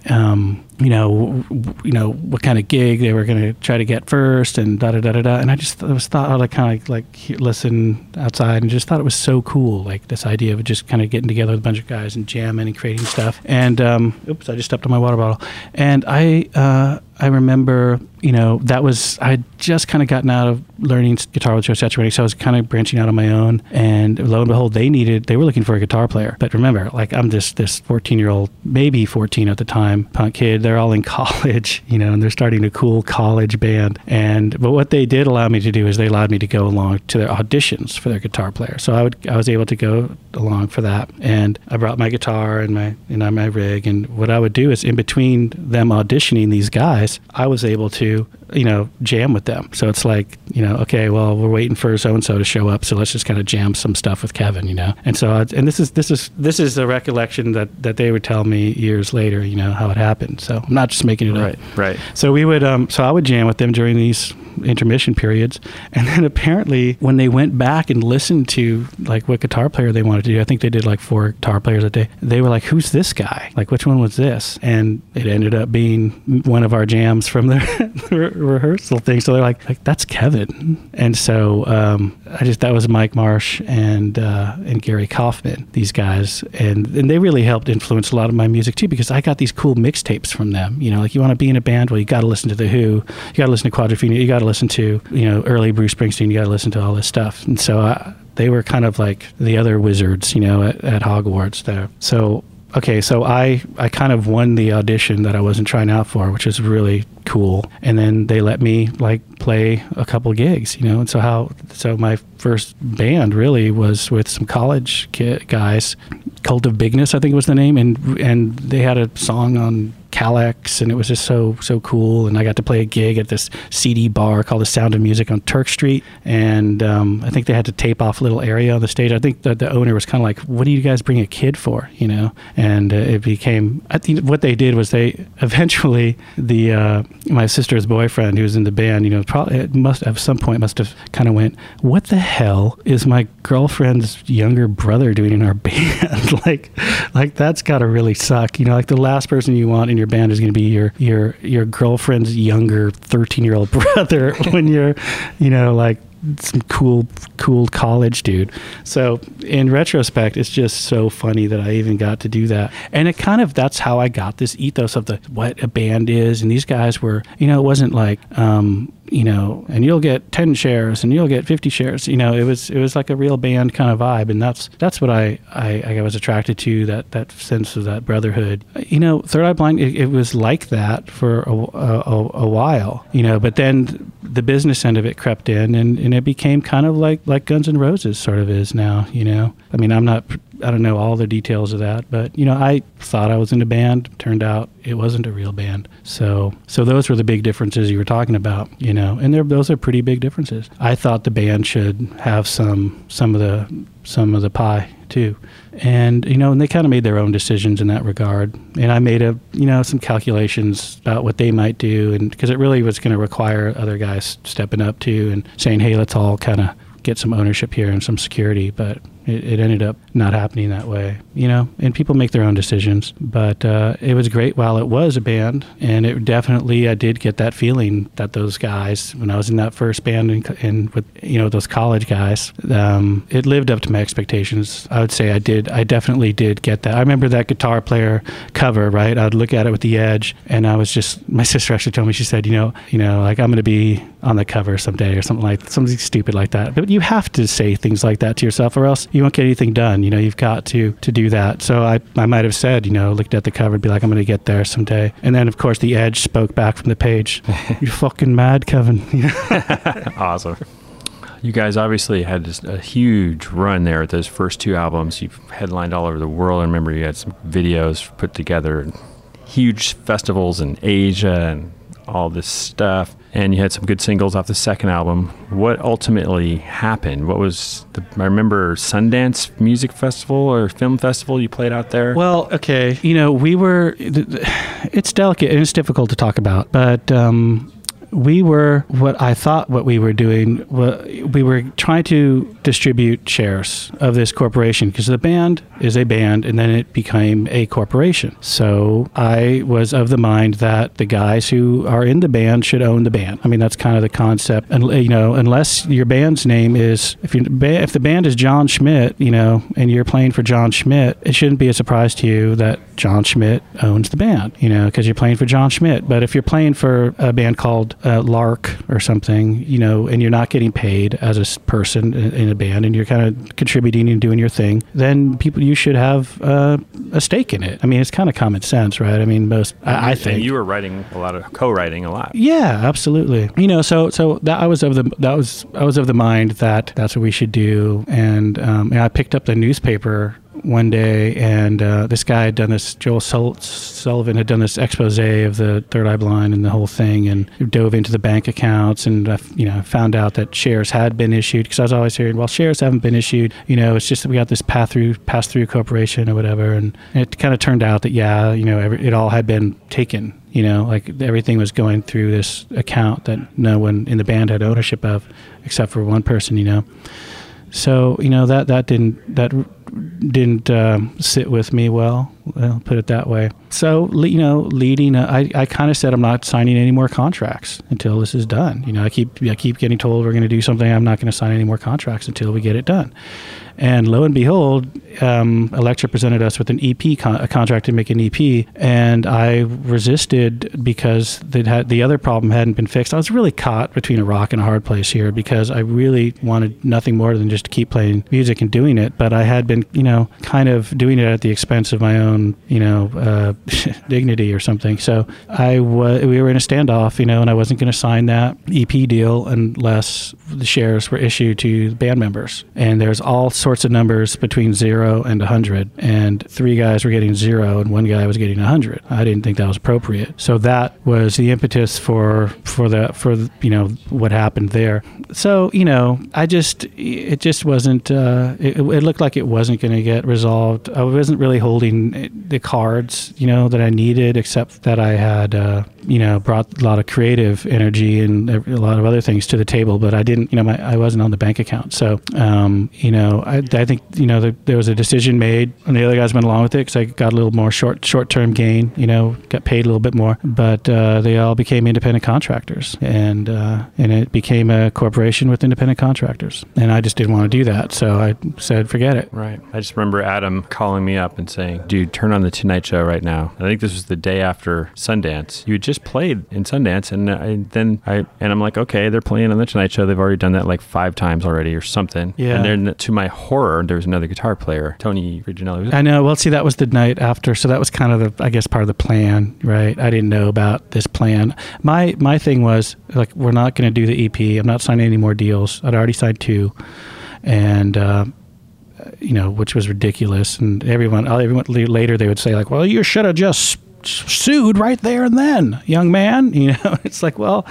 um, you know, you know what kind of gig they were going to try to get first, and da da da da da. And I just I was thought I'd kind of like listen outside, and just thought it was so cool, like this idea of just kind of getting together with a bunch of guys and jamming and creating stuff. And um, oops, I just stepped on my water bottle. And I uh, I remember, you know, that was I had just kind of gotten out of learning guitar with Joe Satriani, so I was kind of branching out on my own. And lo and behold, they needed they were looking for a guitar player. But remember, like I'm just this 14 year old, maybe 14 at the time, punk kid. They're all in college, you know, and they're starting a cool college band. And but what they did allow me to do is they allowed me to go along to their auditions for their guitar player. So I would I was able to go along for that, and I brought my guitar and my know my rig. And what I would do is in between them auditioning these guys, I was able to you know jam with them. So it's like you know okay, well we're waiting for so and so to show up, so let's just kind of jam some stuff with Kevin, you know. And so I, and this is this is this is a recollection that that they would tell me years later, you know how it happened. So I'm not just making it up. Right, right. So we would, um, so I would jam with them during these intermission periods, and then apparently when they went back and listened to like what guitar player they wanted to do, I think they did like four guitar players a day. They were like, "Who's this guy? Like, which one was this?" And it ended up being one of our jams from the re- rehearsal thing. So they're like, "Like that's Kevin," and so um, I just that was Mike Marsh and uh, and Gary Kaufman, these guys, and and they really helped influence a lot of my music too because I got these cool mixtapes from them. You know, like you want to be in a band, well, you got to listen to the Who, you got to listen to Quadrophenia, you got to listen to you know early Bruce Springsteen, you got to listen to all this stuff, and so I, they were kind of like the other wizards, you know, at, at Hogwarts there. So okay, so I I kind of won the audition that I wasn't trying out for, which is really cool. And then they let me like play a couple gigs, you know. And so how so my first band really was with some college kid guys, Cult of Bigness I think was the name, and and they had a song on KALX, and it was just so so cool. And I got to play a gig at this CD bar called the Sound of Music on Turk Street, and um, I think they had to tape off a little area on the stage. I think that the owner was kind of like, "What do you guys bring a kid for?" You know, and uh, it became. I think what they did was they eventually the uh, my sister's boyfriend who was in the band, you know, probably must at some point must have kind of went, "What the hell is my girlfriend's younger brother doing in our band?" like, like that's got to really suck. You know, like the last person you want in your band is going to be your your your girlfriend's younger 13 year old brother when you're, you know, like some cool cool college dude. So in retrospect, it's just so funny that I even got to do that. And it kind of that's how I got this ethos of the what a band is. And these guys were, you know, it wasn't like um, you know, and you'll get 10 shares and you'll get 50 shares. You know, it was it was like a real band kind of vibe, and that's that's what I I, I was attracted to that that sense of that brotherhood. You know, Third Eye Blind, it, it was like that for a, a, a, while. You know, but then the business end of it crept in, and, and it became kind of like like Guns N' Roses sort of is now. You know, I mean, I'm not I don't know all the details of that, but you know, I thought I was in a band. Turned out it wasn't a real band. So, so those were the big differences you were talking about, you know, and those are pretty big differences. I thought the band should have some some of the some of the pie too, and you know, and they kind of made their own decisions in that regard. And I made a you know some calculations about what they might do, and because it really was going to require other guys stepping up too and saying, hey, let's all kind of get some ownership here and some security, but it, it, ended up not happening that way, you know. And people make their own decisions, but uh, it was great while it was a band, and it definitely I did get that feeling that those guys, when I was in that first band and, and with you know those college guys, um, it lived up to my expectations. I would say I did. I definitely did get that. I remember that guitar player cover, right? I'd look at it with the edge, and I was just. My sister actually told me she said, you know, you know, like I'm going to be on the cover someday or something like something stupid like that. But you have to say things like that to yourself, or else you won't get anything done. You know, you've got to to do that. So I, I might have said, you know, looked at the cover and be like, I'm going to get there someday. And then, of course, the Edge spoke back from the page. You're fucking mad, Kevin. awesome. You guys obviously had a huge run there at those first two albums. You've headlined all over the world. I remember you had some videos put together, huge festivals in Asia and all this stuff and you had some good singles off the second album. What ultimately happened? What was the? I remember Sundance Music Festival or Film Festival you played out there. Well, okay, you know we were. It's delicate and it's difficult to talk about, but um, we were what I thought what we were doing. We were trying to distribute shares of this corporation because the band is a band, and then it became a corporation. So I was of the mind that the guys who are in the band should own the band. I mean, that's kind of the concept. And you know, unless your band's name is if you if the band is John Schmidt, you know, and you're playing for John Schmidt, it shouldn't be a surprise to you that John Schmidt owns the band. You know, because you're playing for John Schmidt. But if you're playing for a band called uh, Lark or something, you know, and you're not getting paid as a person in a band, and you're kind of contributing and doing your thing, then people you should have uh, a stake in it. I mean, it's kind of common sense, right? I mean, most I, I think and you were writing a lot of co-writing a lot. Yeah, absolutely. You know, so so that I was of the that was I was of the mind that that's what we should do, and, um, and I picked up the newspaper one day, and uh, this guy had done this. Joel Selvin had done this expose of the Third Eye Blind and the whole thing, and dove into the bank accounts, and you know found out that shares had been issued. Because I was always hearing, well, shares haven't been issued. You know, it's just that we got this pass through pass through corporation or whatever, and it kind of turned out that yeah, you know, every, it all had been taken. You know, like everything was going through this account that no one in the band had ownership of, except for one person. You know. So you know that that didn't that didn't uh, sit with me well. I'll put it that way. So you know, leading, uh, I, I kind of said I'm not signing any more contracts until this is done. You know, I keep I keep getting told we're going to do something. I'm not going to sign any more contracts until we get it done. And lo and behold, um, Elektra presented us with an EP con- a contract to make an EP, and I resisted because had, the other problem hadn't been fixed. I was really caught between a rock and a hard place here because I really wanted nothing more than just to keep playing music and doing it. But I had been, you know, kind of doing it at the expense of my own, you know, uh, dignity or something. So I was, we were in a standoff, you know, and I wasn't going to sign that EP deal unless the shares were issued to the band members. And there's all sorts sorts of numbers between zero and 100, and three guys were getting zero, and one guy was getting 100. I didn't think that was appropriate. So that was the impetus for for the for you know what happened there. So you know, I just it just wasn't. Uh, it, it, looked like it wasn't wasn't going to get resolved. I wasn't really holding the cards, you know, that I needed, except that I had, uh, you know, brought a lot of creative energy and a lot of other things to the table. But I didn't, you know, my, I wasn't on the bank account. So, um, you know, I, I think, you know, the, there was a decision made, and the other guys went along with it because I got a little more short short term gain. You know, got paid a little bit more. But uh, they all became independent contractors, and uh, and it became a corporation with independent contractors. And I just didn't want to do that, so I said, forget it. Right. I just remember Adam calling me up and saying, "Dude, turn on the Tonight Show right now." I think this was the day after Sundance. You had just played in Sundance, and I, then I and I'm like, okay, they're playing on the Tonight Show. They've already done that like five times already or something. Yeah. And then to my horror, there was another guitar player, Tony Fredianelli. I know. Well, see, that was the night after, so that was kind of the, I guess, part of the plan, right? I didn't know about this plan. My my thing was like, we're not going to do the EP. I'm not signing any more deals. I'd already signed two, and. Uh, you know, which was ridiculous, and everyone, everyone later they would say like, "Well, you should have just sued right there and then, young man." You know, it's like, well,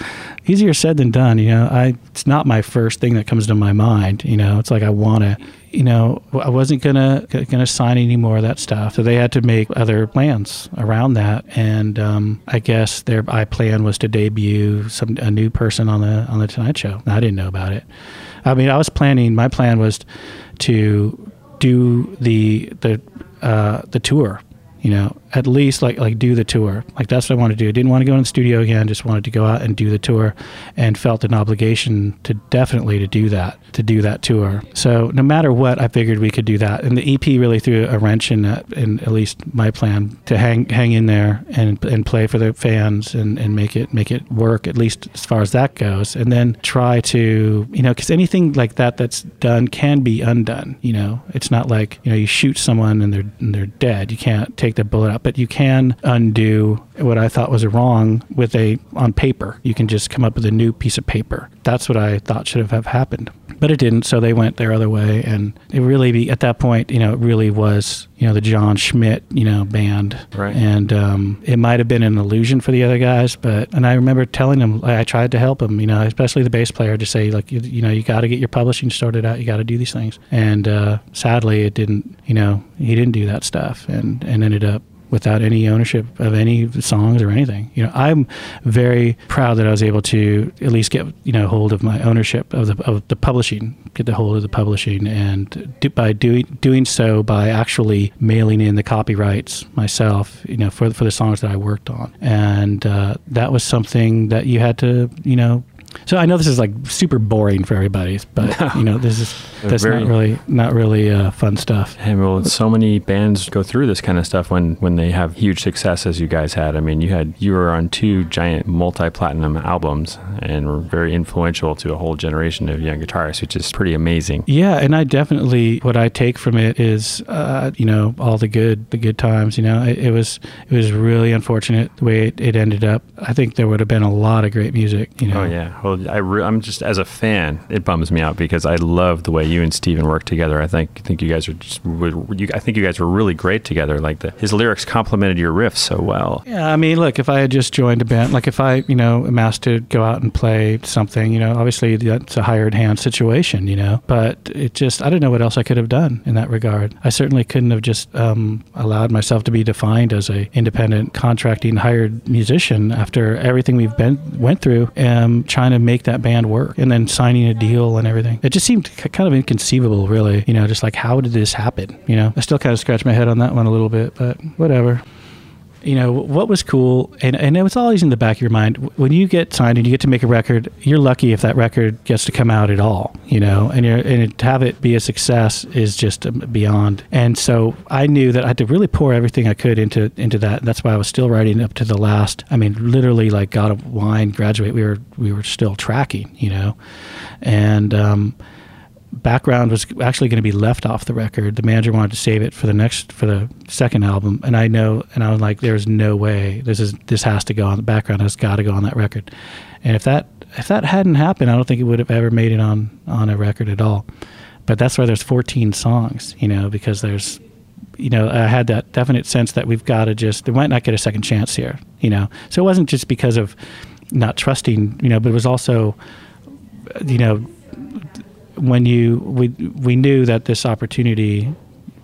easier said than done. You know, I it's not my first thing that comes to my mind. You know, it's like I want to you know, I wasn't gonna gonna sign any more of that stuff. So they had to make other plans around that, and um, I guess their I plan was to debut some a new person on the on the Tonight Show. I didn't know about it. I mean, I was planning. My plan was to do the the uh, the tour you know, at least like like do the tour. Like that's what I wanted to do. I didn't want to go in the studio again. Just wanted to go out and do the tour, and felt an obligation to definitely to do that, to do that tour. So no matter what, I figured we could do that. And the EP really threw a wrench in that, in at least my plan to hang hang in there and and play for the fans and, and make it make it work at least as far as that goes. And then try to you know because anything like that that's done can be undone. You know, it's not like you know you shoot someone and they're and they're dead. You can't take the bullet out, but you can undo what I thought was wrong with a on paper. You can just come up with a new piece of paper. That's what I thought should have happened, but it didn't. So they went their other way, and it really be at that point, you know, it really was you know the John Schmidt you know band, Right. And um, it might have been an illusion for the other guys, but and I remember telling them I tried to help them, you know, especially the bass player, to say like you, you know you got to get your publishing sorted out, you got to do these things, and uh, sadly it didn't. You know, he didn't do that stuff, and and ended up without any ownership of any songs or anything. You know, I'm very proud that I was able to at least get you know hold of my ownership of the of the publishing, get the hold of the publishing, and do, by doing doing so by actually mailing in the copyrights myself, you know, for for the songs that I worked on, and uh, that was something that you had to you know. So I know this is like super boring for everybody, but you know this is that's Very- not really not really uh, fun stuff. And well, so many bands go through this kind of stuff when when they have huge success, as you guys had. I mean, you had you were on two giant multi-platinum albums and were very influential to a whole generation of young guitarists, which is pretty amazing. Yeah, and I definitely what I take from it is, uh, you know, all the good, the good times. You know, it, it was it was really unfortunate the way it, it ended up. I think there would have been a lot of great music. You know, Oh yeah. Well, I re- I'm just as a fan, it bums me out because I love the way you and Stephan work together. I think think you guys are just you, I think you guys were really great together. Like the his lyrics complemented your riffs so well. Yeah, I mean, look, if I had just joined a band, like if I, you know, am asked to go out and play something, you know, obviously that's a hired hand situation, you know, but it just, I don't know what else I could have done in that regard. I certainly couldn't have just um, allowed myself to be defined as a independent contracting hired musician after everything we've been went through, um, trying to make that band work and then signing a deal and everything. It just seemed k- kind of inconceivable, really, you know, just like how did this happen? You know, I still kind of scratch my head on that one a little bit, but whatever you know what was cool and, and it was always in the back of your mind when you get signed and you get to make a record you're lucky if that record gets to come out at all you know and and to have it be a success is just um, beyond. And so i knew that i had to really pour everything i could into into that and that's why i was still writing up to the last i mean literally like god of wine graduate we were we were still tracking you know? And um background was actually going to be left off the record. The manager wanted to save it for the next for the second album, and I know, and I was like, "There's no way this is this has to go on the background. Has got to go on that record." And if that if that hadn't happened, I don't think it would have ever made it on on a record at all. But that's why there's 14 songs, you know, because there's you know, I had that definite sense that we've got to just, they might not get a second chance here, you know. So it wasn't just because of not trusting, you know, but it was also, you know, when you, we, we knew that this opportunity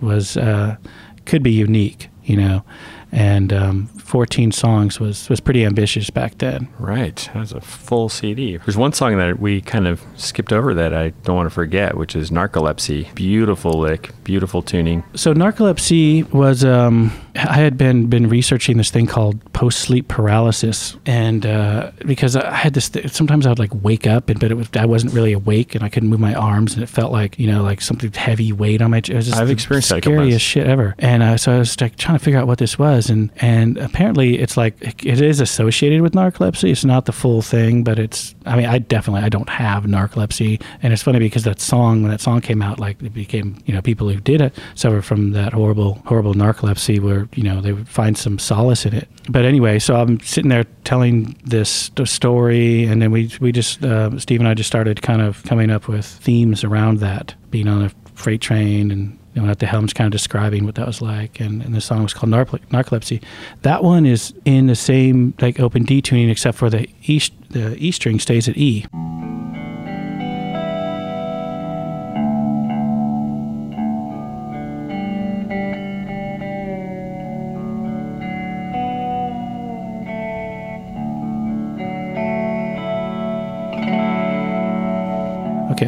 was uh, could be unique, you know. And um, 14 songs was was pretty ambitious back then. Right. That's a full CD. There's one song that we kind of skipped over that I don't want to forget, which is Narcolepsy. Beautiful lick, beautiful tuning. So narcolepsy was um, I had been been researching this thing called post sleep paralysis, and uh, because I had this, th- sometimes I would like wake up, and but it was I wasn't really awake, and I couldn't move my arms, and it felt like you know like something heavy weight on my. It was just I've the experienced that scariest shit ever, and uh, so I was like trying to figure out what this was, and and apparently it's like it is associated with narcolepsy. It's not the full thing, but it's. I mean, I definitely I don't have narcolepsy, and it's funny because that song when that song came out, like it became you know people who did it suffer from that horrible horrible narcolepsy, you know they would find some solace in it. But anyway, so I'm sitting there telling this story, and then we we just uh, Steve and I just started kind of coming up with themes around that, being on a freight train and you know, at the helm's kind of describing what that was like. And, and the song was called Narcolepsy. That one is in the same like open D tuning, except for the E, the E string stays at E.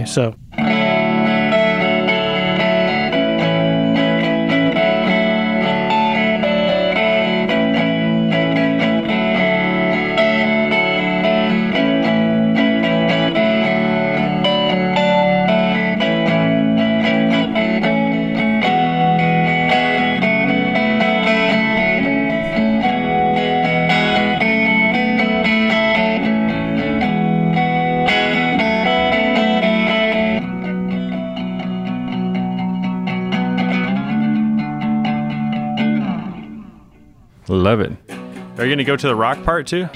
so. Going to go to the rock part too?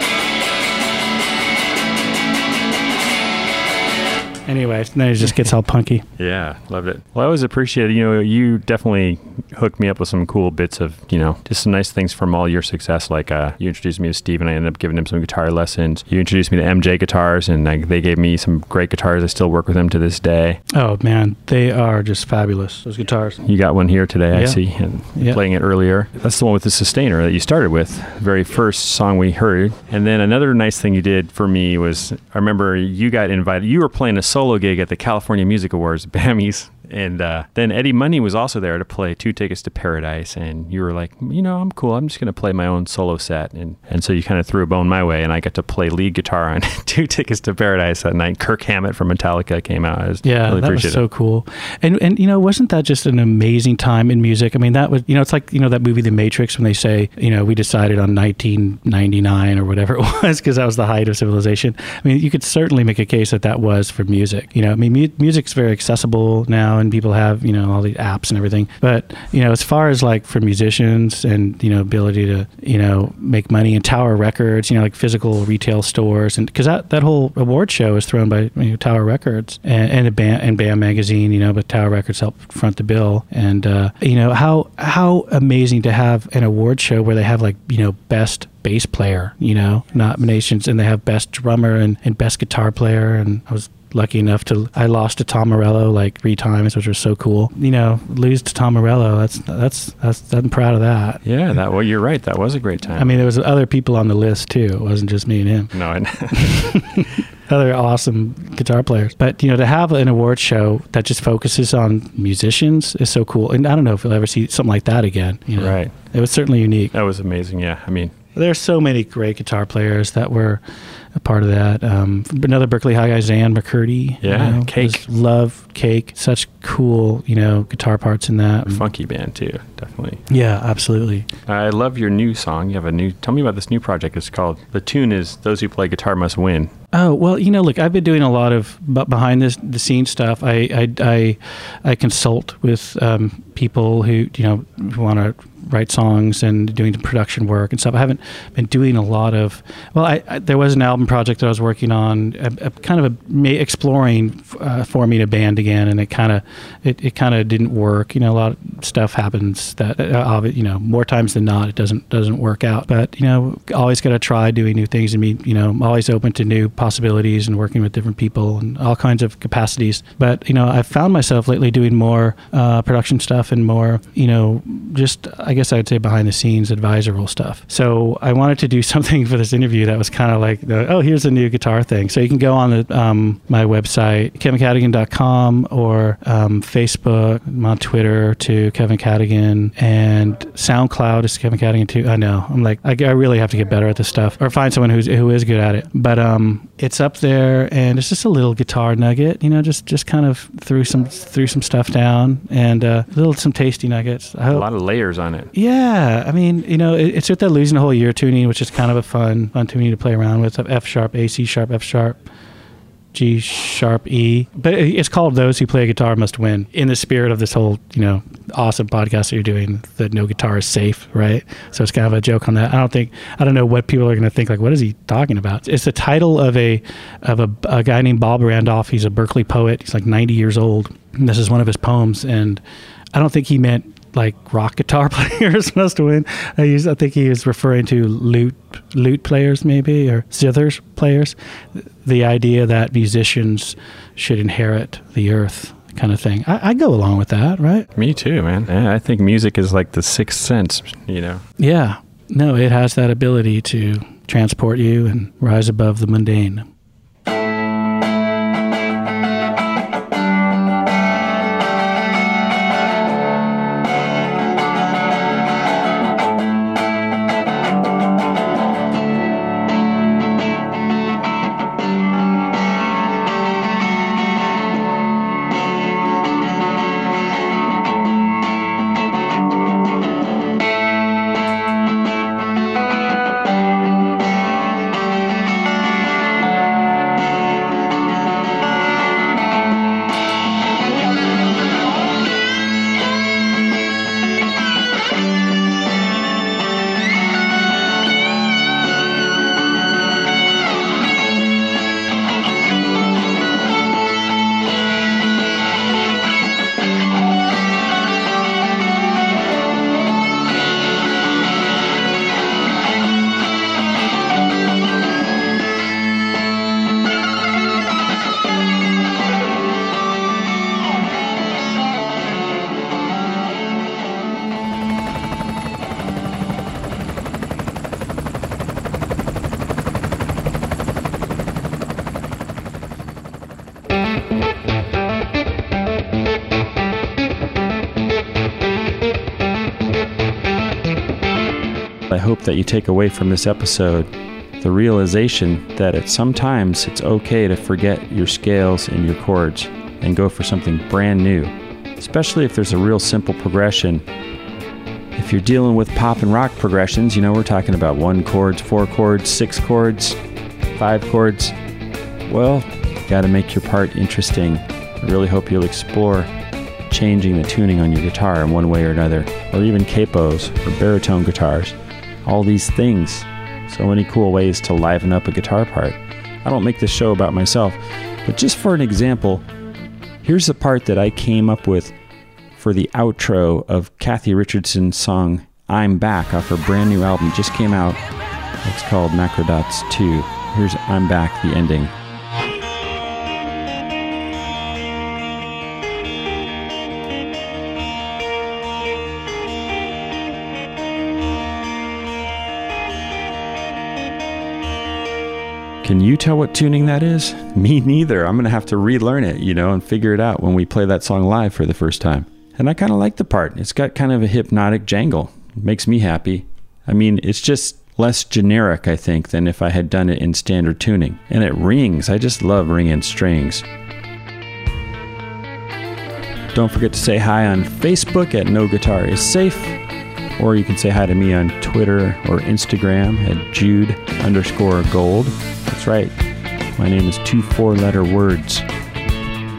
Anyway, then it just gets all punky. Yeah, loved it. Well, I always appreciate it. You know, you definitely hooked me up with some cool bits of, you know, just some nice things from all your success. Like uh, you introduced me to Steve, and I ended up giving him some guitar lessons. You introduced me to MJ guitars, and like, they gave me some great guitars. I still work with them to this day. Oh man, they are just fabulous. Those guitars. You got one here today, I see, and Yeah. playing it earlier. That's the one with the sustainer that you started with, very first song we heard. And then another nice thing you did for me was I remember you got invited. You were playing a solo gig at the California Music Awards, Bammies. And uh, then Eddie Money was also there to play Two Tickets to Paradise. And you were like, you know, I'm cool. I'm just going to play my own solo set. And, and so you kind of threw a bone my way. And I got to play lead guitar on Two Tickets to Paradise that night. Kirk Hammett from Metallica came out. I was Yeah, really that was so cool. And and you know, wasn't that just an amazing time in music? I mean, that was you know, it's like you know that movie The Matrix when they say you know we decided on 1999 or whatever it was because that was the height of civilization. I mean, you could certainly make a case that that was for music. You know, I mean, mu- music's very accessible now, and people have you know all the apps and everything. But you know, as far as like for musicians and you know ability to you know make money and Tower Records, you know, like physical retail stores, and because that that whole award show is thrown by you know, Tower Records and, and a band and Bam Magazine, you know, but Tower Records helped front the bill, and uh, you know how how amazing to have an award show where they have like you know best bass player, you know, nominations, and they have best drummer and, and best guitar player, and I was lucky enough to I lost to Tom Morello like three times, which was so cool. You know, lose to Tom Morello, that's that's that's I'm proud of that. Yeah, that well, you're right. That was a great time. I mean, there was other people on the list too. It wasn't just me and him. no, I, Other awesome guitar players. But you know, to have an award show that just focuses on musicians is so cool. And I don't know if we'll ever see something like that again. You know? Right. It was certainly unique. that was amazing. Yeah, I mean, There's so many great guitar players that were a part of that. Um, another Berkeley High guy, Xan McCurdy. Yeah, Cake. Love Cake. Such cool, you know, guitar parts in that. funky band too, definitely. Yeah, absolutely. I love your new song. You have a new. Tell me about this new project. It's called. The tune is "Those Who Play Guitar Must Win." Oh well, you know, look, I've been doing a lot of behind this, the scenes stuff. I I, I, I consult with um, people who you know want to write songs and doing the production work and stuff. I haven't been doing a lot of. Well, I, I there was an album project that I was working on, a, a kind of a, exploring uh, forming a band again, and it kind of it, it kind of didn't work. You know, a lot of stuff happens that uh, you know more times than not it doesn't doesn't work out. But you know, always got to try doing new things and me. You know, always open to new possibilities and working with different people and all kinds of capacities. But you know, I've found myself lately doing more uh, production stuff and more, you know, just I guess I would say behind the scenes advisory stuff. So I wanted to do something for this interview that was kind of like, the, oh, here's a new guitar thing. So you can go on the, um, my website, kevincadogan.com, or um, Facebook, I'm on Twitter to Kevin Cadogan, and SoundCloud is Kevin Cadogan too. I know. I'm like, I, I really have to get better at this stuff, or find someone who's who is good at it. But um, it's up there, and it's just a little guitar nugget. You know, just just kind of threw some threw some stuff down, and uh, little some tasty nuggets. I A hope. lot of layers on it. Yeah, I mean, you know, it, it's with that losing a whole year tuning, which is kind of a fun, fun tuning to play around with. F sharp, A, C sharp, F sharp, G sharp, E. But it's called "Those Who Play a Guitar Must Win." In the spirit of this whole, you know, awesome podcast that you're doing, that no guitar is safe, right? So it's kind of a joke on that. I don't think, I don't know what people are going to think. Like, what is he talking about? It's the title of a of a, a guy named Bob Randolph. He's a Berkeley poet. He's like 90 years old. And this is one of his poems, and I don't think he meant like rock guitar players must win. I, use, I think he was referring to lute lute players maybe or zithers players. The idea that musicians should inherit the earth, kind of thing. I, I go along with that, right? Me too, man. Yeah, I think music is like the sixth sense, you know. Yeah. No, it has that ability to transport you and rise above the mundane. That you take away from this episode the realization that at sometimes it's okay to forget your scales and your chords and go for something brand new, especially if there's a real simple progression. If you're dealing with pop and rock progressions, you know, we're talking about one chords, four chords, six chords, five chords. Well, got to make your part interesting. I really hope you'll explore changing the tuning on your guitar in one way or another, or even capos or baritone guitars. All these things. So many cool ways to liven up a guitar part. I don't make this show about myself, but just for an example, here's the part that I came up with for the outro of Kathy Richardson's song I'm Back off her brand new album. Just came out. It's called Macrodots 2. Here's I'm Back, the ending. Can you tell what tuning that is? Me neither. I'm going to have to relearn it, you know, and figure it out when we play that song live for the first time. And I kind of like the part. It's got kind of a hypnotic jangle. It makes me happy. I mean, it's just less generic, I think, than if I had done it in standard tuning. And it rings. I just love ringing strings. Don't forget to say hi on Facebook at No Guitar is Safe, or you can say hi to me on Twitter or Instagram at Jude underscore Gold. That's right. My name is two four letter words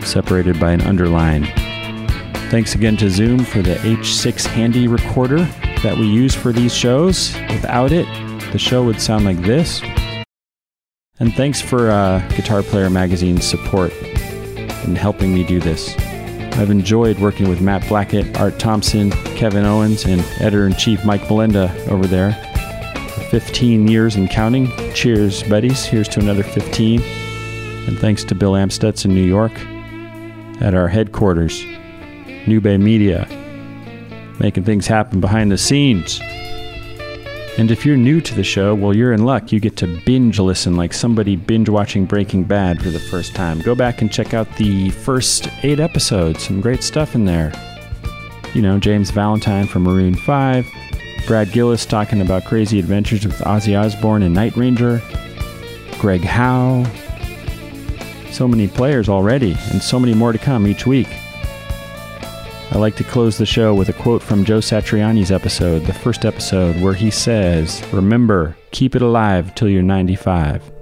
separated by an underline. Thanks again to Zoom for the H6 handy recorder that we use for these shows. Without it, the show would sound like this. And thanks for uh, Guitar Player Magazine's support in helping me do this. I've enjoyed working with Matt Blackett, Art Thompson, Kevin Owens, and editor in chief Mike Molenda over there. The 15 years and counting. Cheers, buddies. Here's to another 15. And thanks to Bill Amstutz in New York at our headquarters, New Bay Media, making things happen behind the scenes. And if you're new to the show, well, you're in luck. You get to binge listen like somebody binge watching Breaking Bad for the first time. Go back and check out the first eight episodes. Some great stuff in there. You know, James Valentine from Maroon 5, Brad Gillis talking about crazy adventures with Ozzy Osbourne and Night Ranger, Greg Howe. So many players already, and so many more to come each week. I like to close the show with a quote from Joe Satriani's episode, the first episode, where he says, Remember, keep it alive till you're 95.